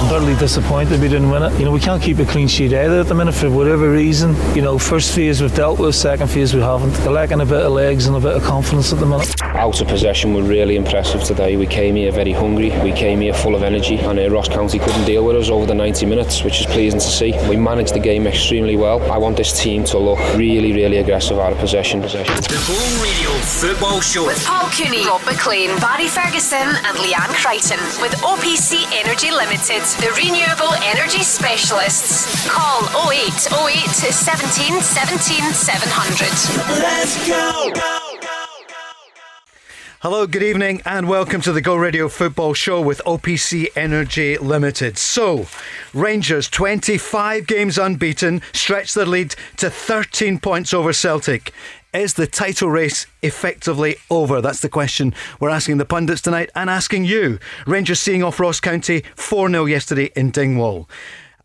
I'm utterly disappointed we didn't win it. You know, we can't keep a clean sheet either at the minute for whatever reason. You know, first phase we've dealt with, second phase we haven't. They're lacking a bit of legs and a bit of confidence at the minute. Out of possession were really impressive today. We came here very hungry, we came here full of energy, and uh, Ross County couldn't deal with us over the 90 minutes, which is pleasing to see. We managed the game extremely well. I want this team to look really, really aggressive out of possession. possession. The Go Radio Football Show. With Paul Cooney, Rob Maclean, Barry Ferguson, and Leanne Crichton. With OPC Energy Limited, the renewable energy specialists. Call 0808 17 17 700. Let's go. Hello, good evening, and welcome to the Go Radio Football Show with OPC Energy Limited. So, Rangers 25 games unbeaten, stretch their lead to 13 points over Celtic. Is the title race effectively over? That's the question we're asking the pundits tonight and asking you. Rangers seeing off Ross County 4 0 yesterday in Dingwall.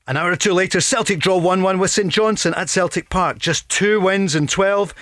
An hour or two later, Celtic draw 1 1 with St Johnstone at Celtic Park. Just two wins in 12.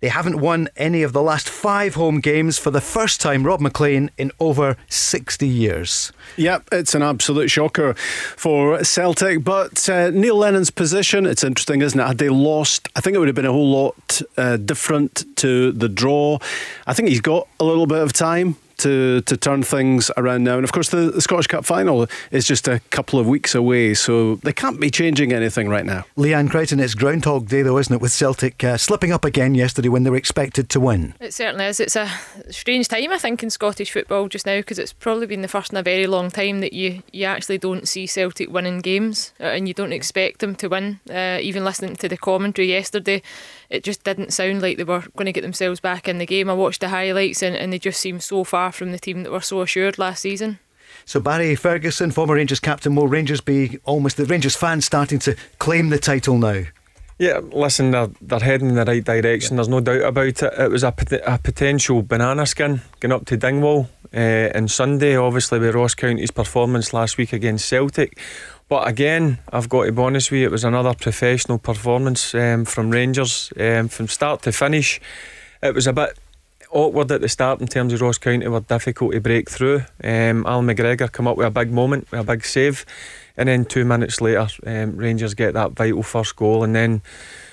They haven't won any of the last five home games for the first time, Rob Maclean, in over 60 years. Yep, it's an absolute shocker for Celtic. But uh, Neil Lennon's position, it's interesting, isn't it? Had they lost, I think it would have been a whole lot uh, different to the draw. I think he's got a little bit of time to to turn things around now. And of course, the, the, Scottish Cup final is just a couple of weeks away, so they can't be changing anything right now. Leanne Crichton, it's Groundhog Day, though, isn't it, with Celtic uh, slipping up again yesterday when they were expected to win? It certainly is. It's a strange time, I think, in Scottish football just now because it's probably been the first in a very long time that you, you actually don't see Celtic winning games uh, and you don't expect them to win. Uh, even listening to the commentary yesterday, it just didn't sound like they were going to get themselves back in the game. I watched the highlights and, and they just seemed so far from the team that were so assured last season. So Barry Ferguson, former Rangers captain, will Rangers be almost the Rangers fans starting to claim the title now? Yeah, listen, they're, they're heading in the right direction. There's no doubt about it. It was a, a potential banana skin going up to Dingwall uh, on Sunday, obviously with Ross County's performance last week against Celtic. But again, I've got to be honest with you, it was another professional performance um, from Rangers um, from start to finish. It was a bit awkward at the start in terms of Ross County were difficult to break through. Um, Al McGregor come up with a big moment, with a big save, and then two minutes later, um, Rangers get that vital first goal, and then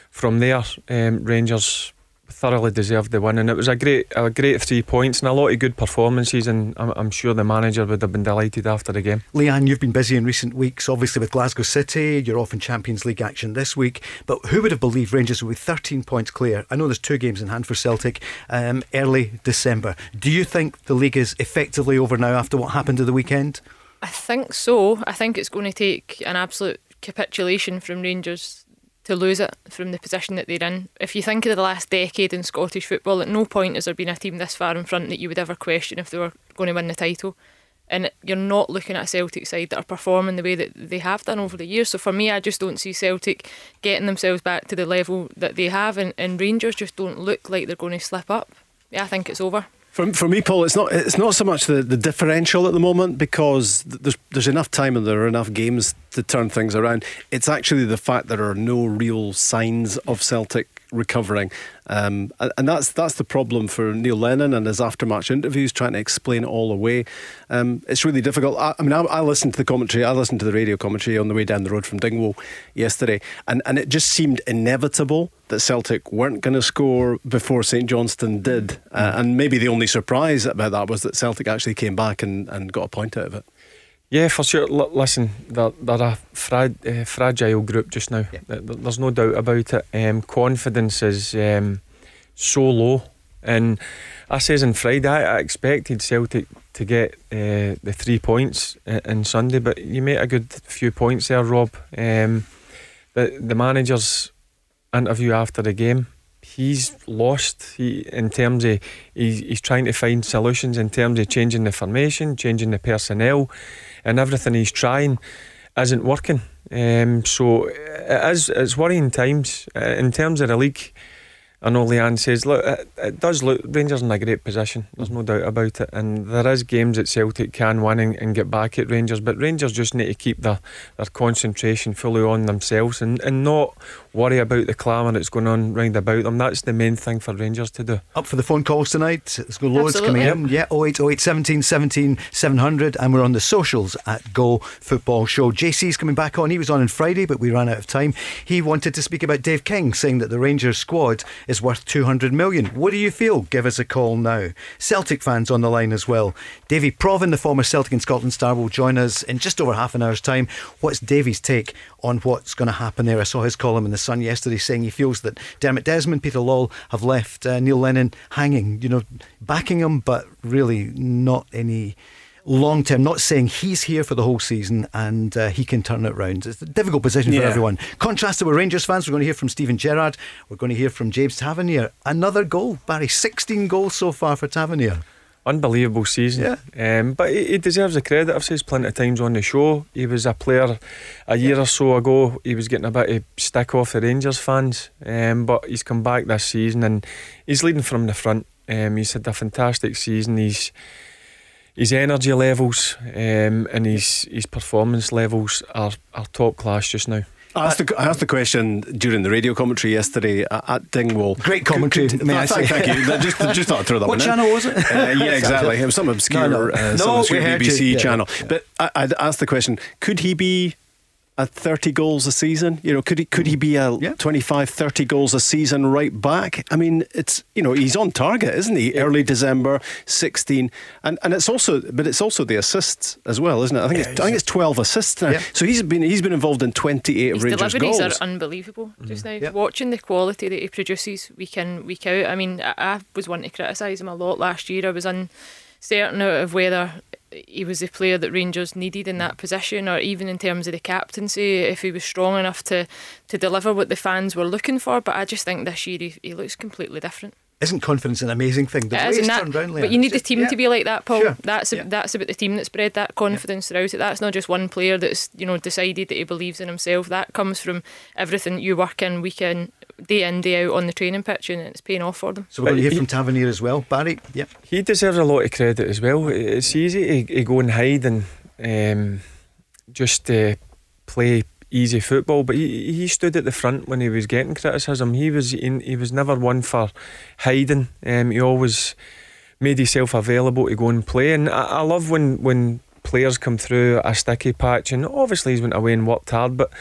from there, um, Rangers thoroughly deserved the win, and it was a great, a great three points and a lot of good performances. And I'm, I'm, sure the manager would have been delighted after the game. Leanne, you've been busy in recent weeks, obviously with Glasgow City. You're off in Champions League action this week, but who would have believed Rangers would be 13 points clear? I know there's two games in hand for Celtic. Um, early December. Do you think the league is effectively over now after what happened at the weekend? I think so. I think it's going to take an absolute capitulation from Rangers to lose it from the position that they're in. If you think of the last decade in Scottish football, at no point has there been a team this far in front that you would ever question if they were going to win the title. And you're not looking at a Celtic side that are performing the way that they have done over the years. So for me, I just don't see Celtic getting themselves back to the level that they have, and, and Rangers just don't look like they're going to slip up. Yeah, I think it's over. For, for me, Paul, it's not it's not so much the, the differential at the moment because there's there's enough time and there are enough games to turn things around. It's actually the fact there are no real signs of Celtic recovering. Um, and that's that's the problem for Neil Lennon and his aftermatch interviews, trying to explain it all away. Um, it's really difficult. I, I mean, I, I, listened to the commentary, I listened to the radio commentary on the way down the road from Dingwall yesterday, and, and it just seemed inevitable that Celtic weren't going to score before St Johnstone did. Uh, and maybe the only surprise about that was that Celtic actually came back and, and got a point out of it. Yeah, for sure. L- listen, they're, they're a fra- uh, fragile group just now. Yeah. There's no doubt about it. Um, confidence is um, so low. And I says on Friday, I, I expected Celtic to get uh, the three points in Sunday, but you made a good few points there, Rob. Um, the, the manager's interview after the game, he's lost he, in terms of he's, he's trying to find solutions in terms of changing the formation, changing the personnel, and everything he's trying isn't working. Um, so it is it's worrying times uh, in terms of the league. I know Leanne says, look, it, it, does look Rangers in a great position. There's no doubt about it, and there is games that Celtic can win and, and, get back at Rangers, but Rangers just need to keep their, their concentration fully on themselves and, and not worry about the clamour that's going on round about them. That's the main thing for Rangers to do. Up for the phone calls tonight. There's got loads Absolutely. coming in. Yeah, 0808 17 17 700, and we're on the socials at Go Football Show. JC's coming back on. He was on on Friday, but we ran out of time. He wanted to speak about Dave King, saying that the Rangers squad is worth 200 million. What do you feel? Give us a call now. Celtic fans on the line as well. Davy Provan, the former Celtic and Scotland star, will join us in just over half an hour's time. What's Davy's take on what's going to happen there? I saw his column in the Sun yesterday saying he feels that Dermot Desmond, Peter Lawwell have left uh, Neil Lennon hanging, you know, backing him, but really not any long term, not saying he's here for the whole season and uh, he can turn it round. It's a difficult position yeah. for everyone. Contrasted with Rangers fans, we're going to hear from Steven Gerrard, we're going to hear from James Tavernier. Another goal, Barry, 16 goals so far for Tavernier. Unbelievable season. Yeah. Um, but he, he, deserves the credit. I've said plenty of times on the show. He was a player a year yeah. or so ago. He was getting a bit of stick off the Rangers fans. Um, but he's come back this season and he's leading from the front. Um, he's had a fantastic season. He's his energy levels um, and his his performance levels are, are top class just now. I asked, the, I asked the question during the radio commentary yesterday at, Dingwall. Great commentary, could, may I say? Thank you. just, just thought I'd throw that what one channel in. was it? Uh, yeah, exactly. It was some obscure, no, no. Uh, some no, obscure BBC channel. Yeah. But I, I'd asked the question: Could he be at 30 goals a season? You know, could he could he be a yeah. 25, 30 goals a season right back? I mean, it's you know he's on target, isn't he? Yeah. Early December, 16, and and it's also but it's also the assists as well, isn't it? I think yeah, it's, I think it's 12 assists now. So he's been he's been involved in 28 His of Rangers deliveries goals. are unbelievable just mm. now. Watching the quality that he produces week in week out. I mean, I, I was one to criticise him a lot last year. I was uncertain of whether he was the player that Rangers needed in that position, or even in terms of the captaincy, if he was strong enough to, to deliver what the fans were looking for. But I just think this year he, he looks completely different. Isn't confidence an amazing thing? The it is, that, but you need the team yeah. to be like that, Paul. Sure. That's yeah. that's about the team that's bred that confidence yeah. throughout it. That's not just one player that's you know decided that he believes in himself. That comes from everything you work in week in day in, day out on the training pitch, and it's paying off for them. So we're going to hear from Tavernier as well, Barry. Yeah, he deserves a lot of credit as well. It's easy to, to go and hide and um, just uh, play easy football, but he, he stood at the front when he was getting criticism. He was he, he was never one for hiding. Um, he always made himself available to go and play, and I, I love when when players come through a sticky patch, and obviously he's went away and worked hard, but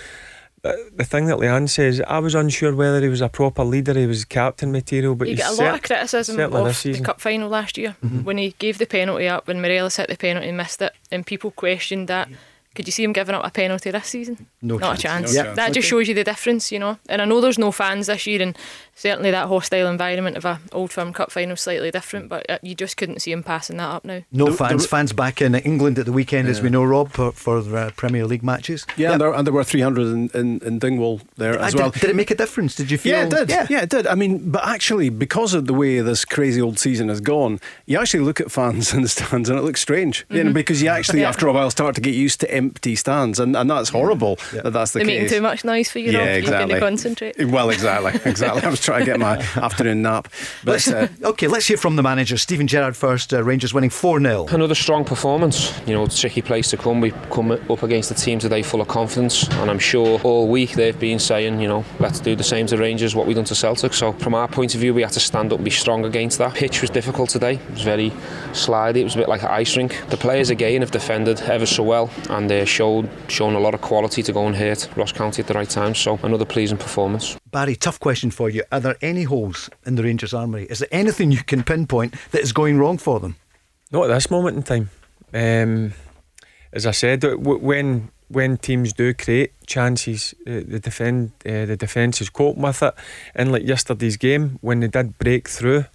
the thing that Leanne says, I was unsure whether he was a proper leader, he was captain material. But he got a lot of criticism of the cup final last year mm-hmm. when he gave the penalty up when Morelos hit the penalty and missed it, and people questioned that. Could you see him giving up a penalty this season? No Not chance. a chance. No That just shows you the difference, you know. And I know there's no fans this year, and certainly that hostile environment of a Old Firm Cup final is slightly different, but uh, you just couldn't see him passing that up now. No the, fans. The, fans back in England at the weekend, yeah. as we know, Rob, for, for uh, Premier League matches. Yeah, yep. and, there, and, there, were 300 in, in, in Dingwall there as well. Did, did, it make a difference? Did you feel? Yeah, it did. Yeah. yeah, it did. I mean, but actually, because of the way this crazy old season has gone, you actually look at fans in the stands and it looks strange, mm-hmm. you know, because you actually, yeah. after a while, start to get used to empty stands, and, and that's horrible yeah. that that's the They're case. making too much noise for you, yeah, Rob. Exactly. You're going to concentrate. Well, exactly, exactly. I was to get my afternoon nap. But uh, okay, let's hear from the manager, Steven Gerrard first. Uh, Rangers winning 4 0. Another strong performance. You know, tricky place to come. We come up against a team today full of confidence, and I'm sure all week they've been saying, you know, let's do the same to Rangers, what we've done to Celtic. So, from our point of view, we had to stand up and be strong against that. Pitch was difficult today, it was very slidey, it was a bit like an ice rink. The players again have defended ever so well, and they showed shown a lot of quality to go and hit Ross County at the right time. So, another pleasing performance. Barry, tough question for you. Are there any holes in the Rangers armoury? Is there anything you can pinpoint that is going wrong for them? Not at this moment in time. Um, as I said, when when teams do create chances, uh, the defend uh, the defence is coping with it. And like yesterday's game, when they did break through,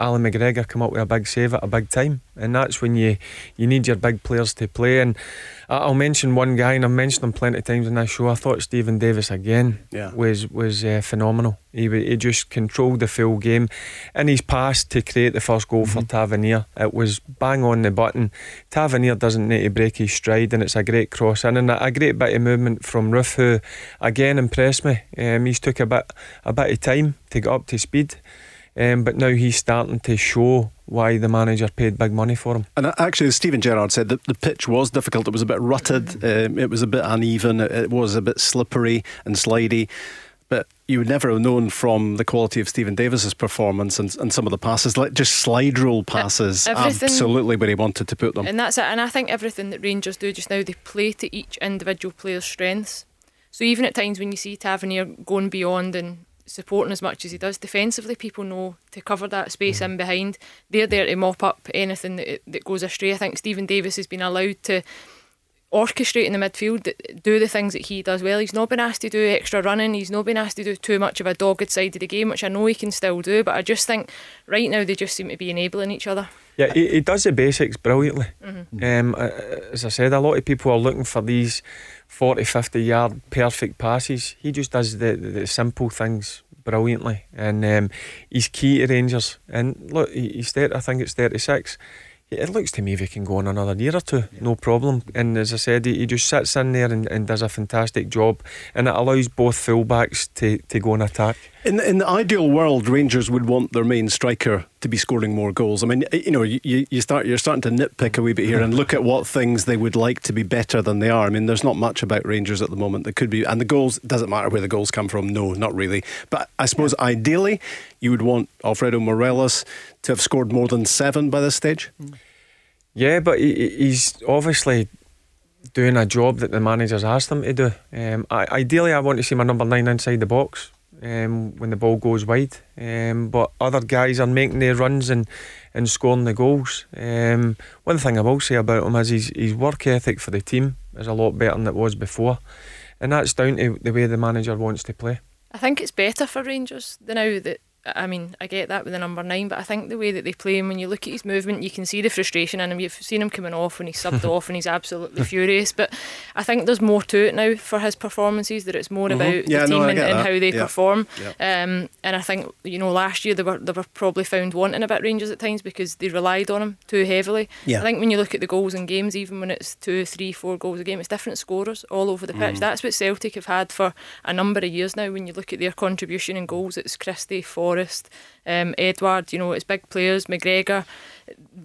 Allan McGregor come up with a big save at a big time, and that's when you you need your big players to play. And I'll mention one guy, and I've mentioned him plenty of times in this show. I thought Stephen Davis again Yeah. was was uh, phenomenal. He he just controlled the full game, and his pass to create the first goal for Tavernier. It was bang on the button. Tavernier doesn't need to break his stride, and it's a great cross in and a, great bit of movement from Roofe, who again impressed me. Um, he's took a bit a bit of time to get up to speed, um, but now he's starting to show why the manager paid big money for him. And actually, as Steven Gerrard said, the, the pitch was difficult. It was a bit rutted. Um, it was a bit uneven. It, it was a bit slippery and slidey. But you would never have known from the quality of Stephen Davis's performance and, and some of the passes, like just slide rule passes, everything- absolutely where he wanted to put them. And that's it. And I think everything that Rangers do just now, they play to each individual player's strengths. So even at times when you see Tavernier going beyond and supporting as much as he does defensively, people know to cover that space in behind. They're there to mop up anything that, that goes astray. I think Stephen Davis has been allowed to orchestrate in the midfield, do the things that he does well. He's not been asked to do extra running. He's not been asked to do too much of a dogged side of the game, which I know he can still do. But I just think right now they just seem to be enabling each other. Yeah, he, he does the basics brilliantly. Um, uh, as I said, a lot of people are looking for these 40, 50 yard perfect passes. He just does the, the, simple things brilliantly. And um, he's key to Rangers. And look, he, he's 30, I think it's 36. It looks to me if he can go on another year or two, no problem. And as I said, he, he just sits in there and, and does a fantastic job. And it allows both fullbacks to, to go and attack. In the, in the ideal world, Rangers would want their main striker to be scoring more goals. I mean, you know, you, you start you're starting to nitpick a wee bit here and look at what things they would like to be better than they are. I mean, there's not much about Rangers at the moment that could be, and the goals doesn't matter where the goals come from. No, not really. But I suppose ideally, you would want Alfredo Morelos to have scored more than seven by this stage. Yeah, but he, he- he's obviously doing a job that the manager's asked him to do. Um, I, ideally, I want to see my number nine inside the box um, when the ball goes wide. Um, but other guys are making their runs and, and scoring the goals. Um, one thing I will say about him is his, his work ethic for the team is a lot better than it was before. And that's down to the way the manager wants to play. I think it's better for Rangers now that I mean, I get that with the number nine, but I think the way that they play him, when you look at his movement, you can see the frustration in him. You've seen him coming off when he's subbed off and he's absolutely furious. But I think there's more to it now for his performances, that it's more Mhm. about Yeah, the no, team and, and how they Yeah. perform. Um, and I think, you know, last year they were they were probably found wanting a bit Rangers at times because they relied on him too heavily. Yeah. I think when you look at the goals in games, even when it's two, three, four goals a game, it's different scorers all over the pitch. Mm. That's what Celtic have had for a number of years now. When you look at their contribution in goals, it's Christie, Forrest, um, Edouard. You know, it's big players, McGregor.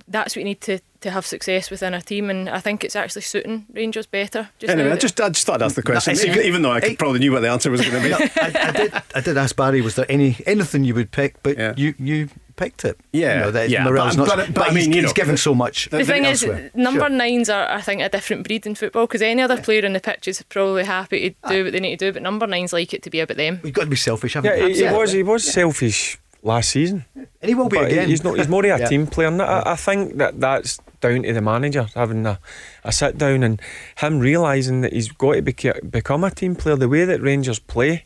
That's what you need to, to have success within a team, and I think it's actually suiting Rangers better. Just Anyway, now I just I just thought I'd ask the question, it's- even, even though I it- probably knew what the answer was going to be. No, I, I did. I did ask Barry, was there any anything you would pick? But Yeah. you you picked it. Yeah, you know, that yeah, Morelos but- not. but- But, but I he's, mean, you he's given so much. the thing elsewhere. is, number Sure. nines are, I think, a different breed in football because any other player in the pitch is probably happy to do ah. what they need to do, but number nines like it to be about them. We've got to be selfish, haven't Yeah, we? he, he was he was selfish last season. and he will be But again. He's not. He's more of a Yeah. team player. And I, I think that that's down to the manager having a, a sit down and him realising that he's got to beca- become a team player. The way that Rangers play,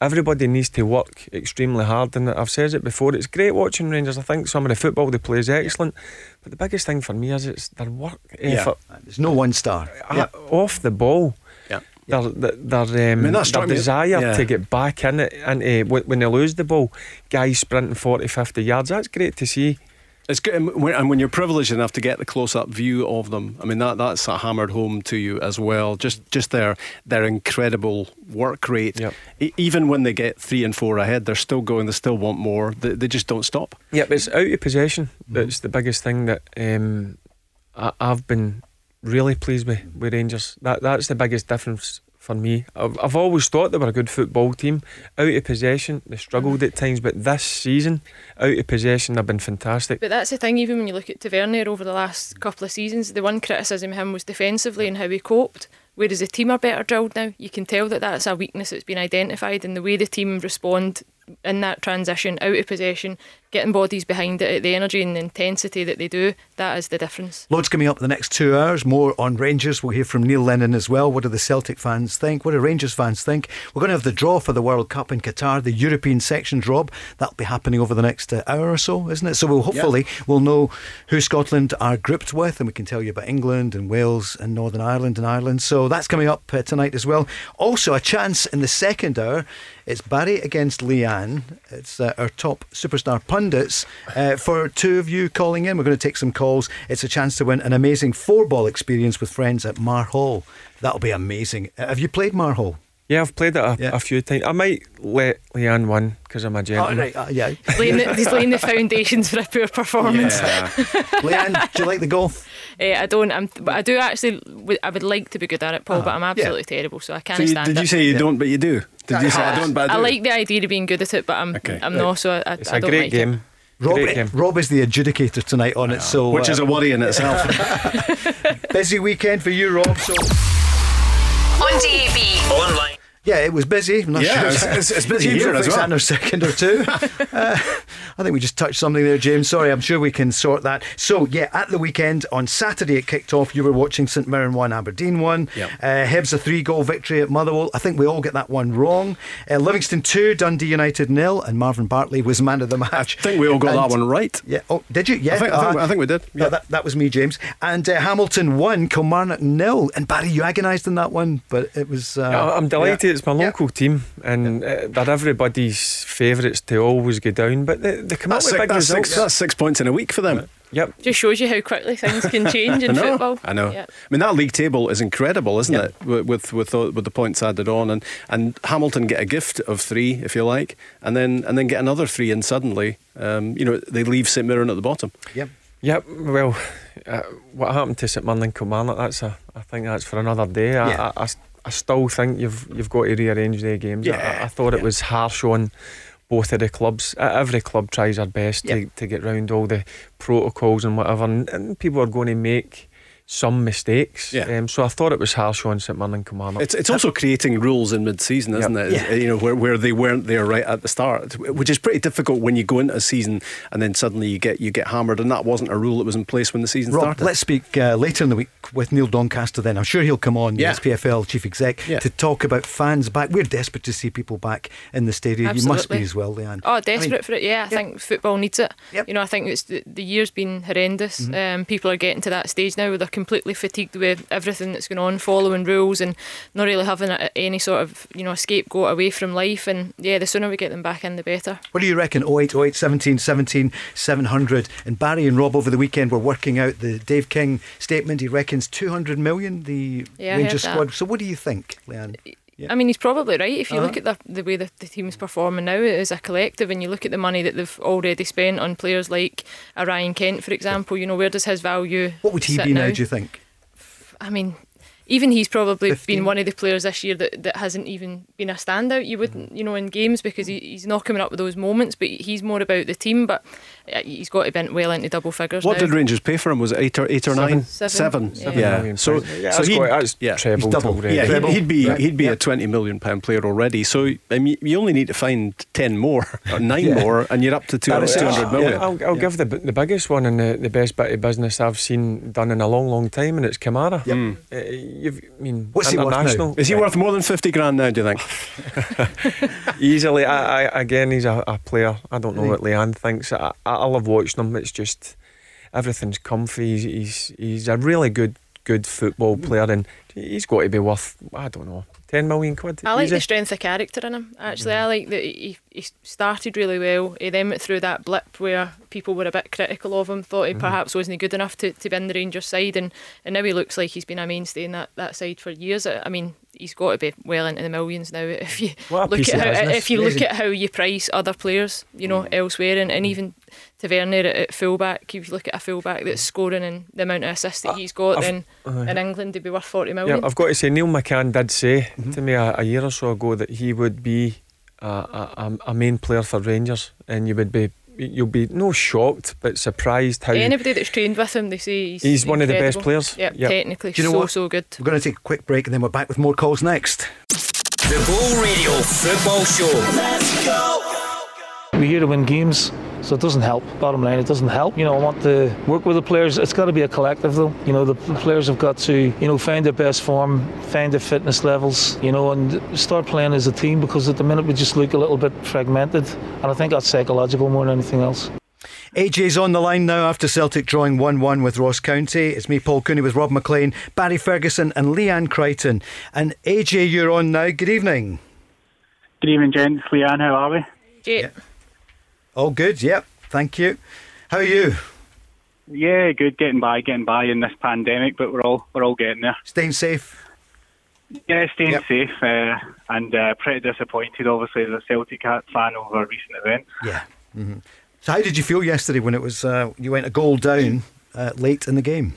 everybody needs to work extremely hard. And I've said it before. It's great watching Rangers. I think some of the football they play is excellent. But the biggest thing for me is it's their work Yeah. effort There's no one star. uh, off the ball. Yeah. Their, their, their, um, I mean, that their desire yeah. to get back in it and uh, when they lose the ball, guys sprinting 40, 50 yards, that's great to see. It's good, and when, and when you're privileged enough to get the close-up view of them, I mean that that's hammered home to you as well. Just just their their incredible work rate. Yep. E- even when they get three and four ahead, they're still going. They still want more. They, they just don't stop. Yeah, but it's out of possession. Mm-hmm. That's the biggest thing that um, I, I've been really pleased with with Rangers. That that's the biggest difference for me. I've, I've always thought they were a good football team. Out of possession, they struggled at times, but this season, out of possession, they've been fantastic. But that's the thing, even when you look at Tavernier over the last couple of seasons, the one criticism of him was defensively and how he coped. Whereas the team are better drilled now. You can tell that that's a weakness that's been identified in the way the team respond in that transition, out of possession, getting bodies behind it, the energy and the intensity that they do, that is the difference. Loads coming up in the next two hours. More on Rangers. We'll hear from Neil Lennon as well. What do the Celtic fans think? What do Rangers fans think? We're going to have the draw for the World Cup in Qatar, the European section draw. That'll be happening over the next uh, hour or so, isn't it? So we'll hopefully we'll know who Scotland are grouped with, and we can tell you about England and Wales and Northern Ireland and Ireland. So that's coming up uh, tonight as well. Also, a chance in the second hour. It's Barry against Leanne. It's uh, our top superstar pundits. Uh, for two of you calling in, we're going to take some calls. It's a chance to win an amazing four ball experience with friends at Mar Hall. That'll be amazing. Uh, have you played Mar Hall? Yeah, I've played it a, Yeah. a few times. I might let Leanne win because I'm a Oh, gentleman. right. Uh, yeah. Laying the, he's laying the foundations for a poor performance. Leanne, do you like the golf? Eh, I don't. I'm, but I do actually. I would like to be good at it, Paul, but I'm absolutely terrible, so I can't So you, stand did it. you say you don't, but you do? Did you say I don't, but I I like the idea of being good at it, but I'm Okay. I'm not. So I, I, It's I a don't great like game. It. Rob, Great game. Rob is the adjudicator tonight on it, so Which is uh, a worry in itself. busy weekend for you, Rob. So On DAB. Online. Yeah, it was busy. I'm not Yeah, sure. it's- it's- it's busy James here will as well. that a second or two. Uh, I think we just touched something there, James. Sorry, I'm sure we can sort that. So yeah, at the weekend on Saturday it kicked off. You were watching St Mirren one, Aberdeen one. Yep. Uh, Hibs a three goal victory at Motherwell. I think we all get that one wrong. Uh, Livingston two, Dundee United nil, and Marvin Bartley was man of the match. I think we all got that one right. Yeah. Oh, did you? Yeah. I think, I, think, I think we did. No, that, that was me, James. And uh, Hamilton won, Kilmarnock nil. And Barry, you agonised in that one, but it was. Uh, I'm delighted. yeah. It's my Yeah. local team, and uh, they're everybody's favourites to always go down. But they, they come That's, up with six, big that's, results. six, that's six points in a week for them. Yep. Just shows you how quickly things can change in I know. football. I know. Yeah. I mean, that league table is incredible, isn't Yeah. it? With with with the, with the points added on, and and Hamilton get a gift of three, if you like, and then and then get another three, and suddenly, um, you know, they leave St Mirren at the bottom. Yep. Yep. Well, uh, what happened to St Mirren Kilmarnock? That's a. I think that's for another day. Yeah. I, I, I, still think you've you've got to rearrange their games. Yeah. I, I thought it was harsh on both of the clubs. Every club tries their best Yeah. to, to get round all the protocols and whatever, and, and people are going to make some mistakes. Yeah. Um, so I thought it was harsh on St Mirren Kilmarnock. It's it's also creating rules in mid-season, isn't Yep. it? Yeah. You know, where, where they weren't there right at the start, which is pretty difficult when you go into a season and then suddenly you get you get hammered, and that wasn't a rule that was in place when the season Rob, started. let's speak uh, later in the week with Neil Doncaster then. I'm sure he'll come on, Yeah. the SPFL chief exec, Yeah. to talk about fans back. We're desperate to see people back in the stadium. Absolutely. You must be as well, Leanne. Oh, I mean, desperate for it. Yeah, I think football needs it. Yep. You know, I think it's the, the year's been horrendous. Mm-hmm. Um, people are getting to that stage now where they're completely fatigued with everything that's going on, following rules and not really having a, any sort of you know scapegoat away from life. And yeah, the sooner we get them back in, the better. What do you reckon? 0808 17 17 700. And Barry and Rob over the weekend were working out the Dave King statement. He reckons 200 million, the Yeah, Rangers squad. So what do you think, Leanne? Yeah. I mean, he's probably right. If you look Uh-huh. at the, the way the, the team's performing now as a collective, and you look at the money that they've already spent on players like a Ryan Kent, for example, you know, where does his value What would he be now, do you think? I mean, even he's probably 15? been one of the players this year that, that hasn't even been a standout. You wouldn't, you know, in games because he, he's not coming up with those moments. But he's more about the team. But uh, he's got to be well into double figures. what now. did Rangers pay for him? Was it eight or eight or Seven. nine? Seven. Seven Yeah. million So yeah, so he, yeah, trebled, double. Yeah, he'd, he'd be Right. he'd be Yeah. a twenty million pound player already. So I mean, you only need to find ten more or nine more, and you're up to two That is it. 200 million. Yeah. I'll, I'll give the the biggest one and the, the best bit of business I've seen done in a long, long time, and it's Kamara. Yep. Uh, you've, I mean, What's he worth now? Is he uh, worth more than fifty grand now? Do you think? easily? I, I, again, he's a, a player. I don't know what Leanne thinks. I, I I love watching him. It's just everything's comfy. He's he's, he's a really good good football player, and he's got to be worth. I don't know, ten million quid. I like Easy. the strength of character in him. Actually, I mm. like that he, he started really well. He then went through that blip where people were a bit critical of him, thought he mm-hmm. perhaps wasn't good enough to, to be in the Rangers side, and, and now he looks like he's been a mainstay in that, that side for years. I I mean, he's got to be well into the millions now. If you look at how if you look at how you price other players, you know, mm. elsewhere, and, and mm. even Tavernier at, at fullback. If you look at a fullback that's scoring and the amount of assists that uh, he's got, I've- then in England he'd be worth 40 million. Yeah. I've got to say, Neil McCann did say Mm-hmm. to me a, a year or so ago that he would be a, a, a- a main player for Rangers, and you would be you'll be no shocked but surprised how Anybody that's trained with him, they say he's, He's one of the best players. yeah Yep. technically Do you know so what? so good. We're going to take a quick break and then we're back with more calls next. The Ball Radio Football Show. We're here to win games. So it doesn't help. Bottom line, it doesn't help. You know, I want to work with the players. It's got to be a collective, though. You know, the, the players have got to, you know, find their best form, find their fitness levels, you know, and start playing as a team because at the minute we just look a little bit fragmented. And I think that's psychological more than anything else. AJ's on the line now after Celtic drawing 1 1 with Ross County. It's me, Paul Cooney, with Rob Maclean, Barry Ferguson, and Leanne Crichton. And AJ, you're on now. Good evening. Good evening, gents. Leanne, how are we? Yeah. All good, yep. Thank you. How are you? Yeah, good. Getting by, getting by in this pandemic, but we're all we're all getting there. Staying safe. Yeah, staying Yep. safe, uh, and uh, pretty disappointed, obviously, as a Celtic fan over recent events. Yeah. hmm So, how did you feel yesterday when it was uh, you went a goal down uh, late in the game?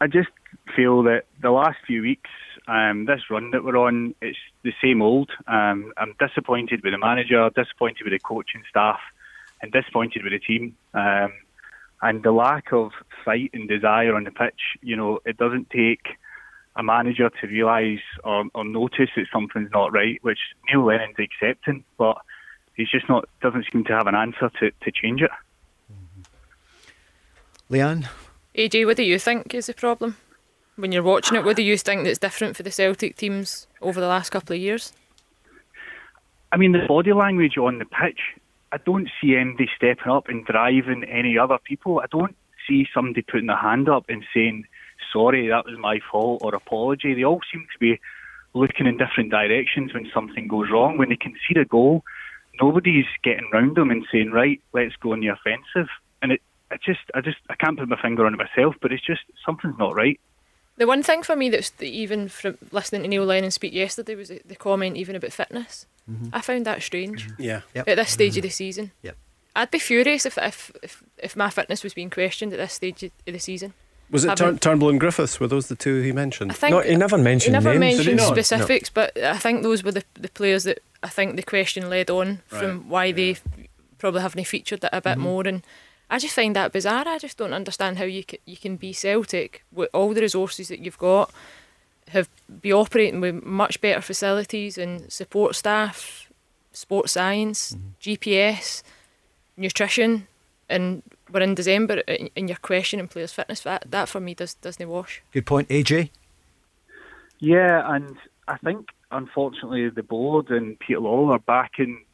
I just feel that the last few weeks, um, this run that we're on, it's the same old. Um, I'm disappointed with the manager, disappointed with the coaching staff, and disappointed with the team. Um, and the lack of fight and desire on the pitch, you know, it doesn't take a manager to realise or, or notice that something's not right, which Neil Lennon's accepting, but he's just not doesn't seem to have an answer to, to change it. Leanne? AJ, what do you think is the problem? When you're watching it, what do you think that's different for the Celtic teams over the last couple of years? I mean, the body language on the pitch, I don't see anybody stepping up and driving any other people. I don't see somebody putting their hand up and saying, sorry, that was my fault or apology. They all seem to be looking in different directions when something goes wrong. When they concede a goal, nobody's getting round them and saying, right, let's go on the offensive. And it, I just, I just, I can't put my finger on it myself, but it's just something's not right. The one thing for me that's the, even from listening to Neil Lennon speak yesterday was the, the comment even about fitness. Mm-hmm. I found that strange mm-hmm. Yeah. Yep. at this stage of mm-hmm. the season. Yep. I'd be furious if, if if if my fitness was being questioned at this stage of the season. Was it Turn- Turnbull and Griffiths? Were those the two he mentioned? I think No, he never mentioned he never names. Did he mentioned not? No. specifics, but I think those were the the players that I think the question led on from Right, why they probably haven't featured that a bit more. And I just find that bizarre. I just don't understand how you can, you can be Celtic with all the resources that you've got, have be operating with much better facilities and support staff, sports science, mm-hmm. GPS, nutrition, and we're in December and and you're questioning players' fitness. That that for me does doesn't wash. Good point, AJ. Yeah, and I think unfortunately the board and Peter Law are backing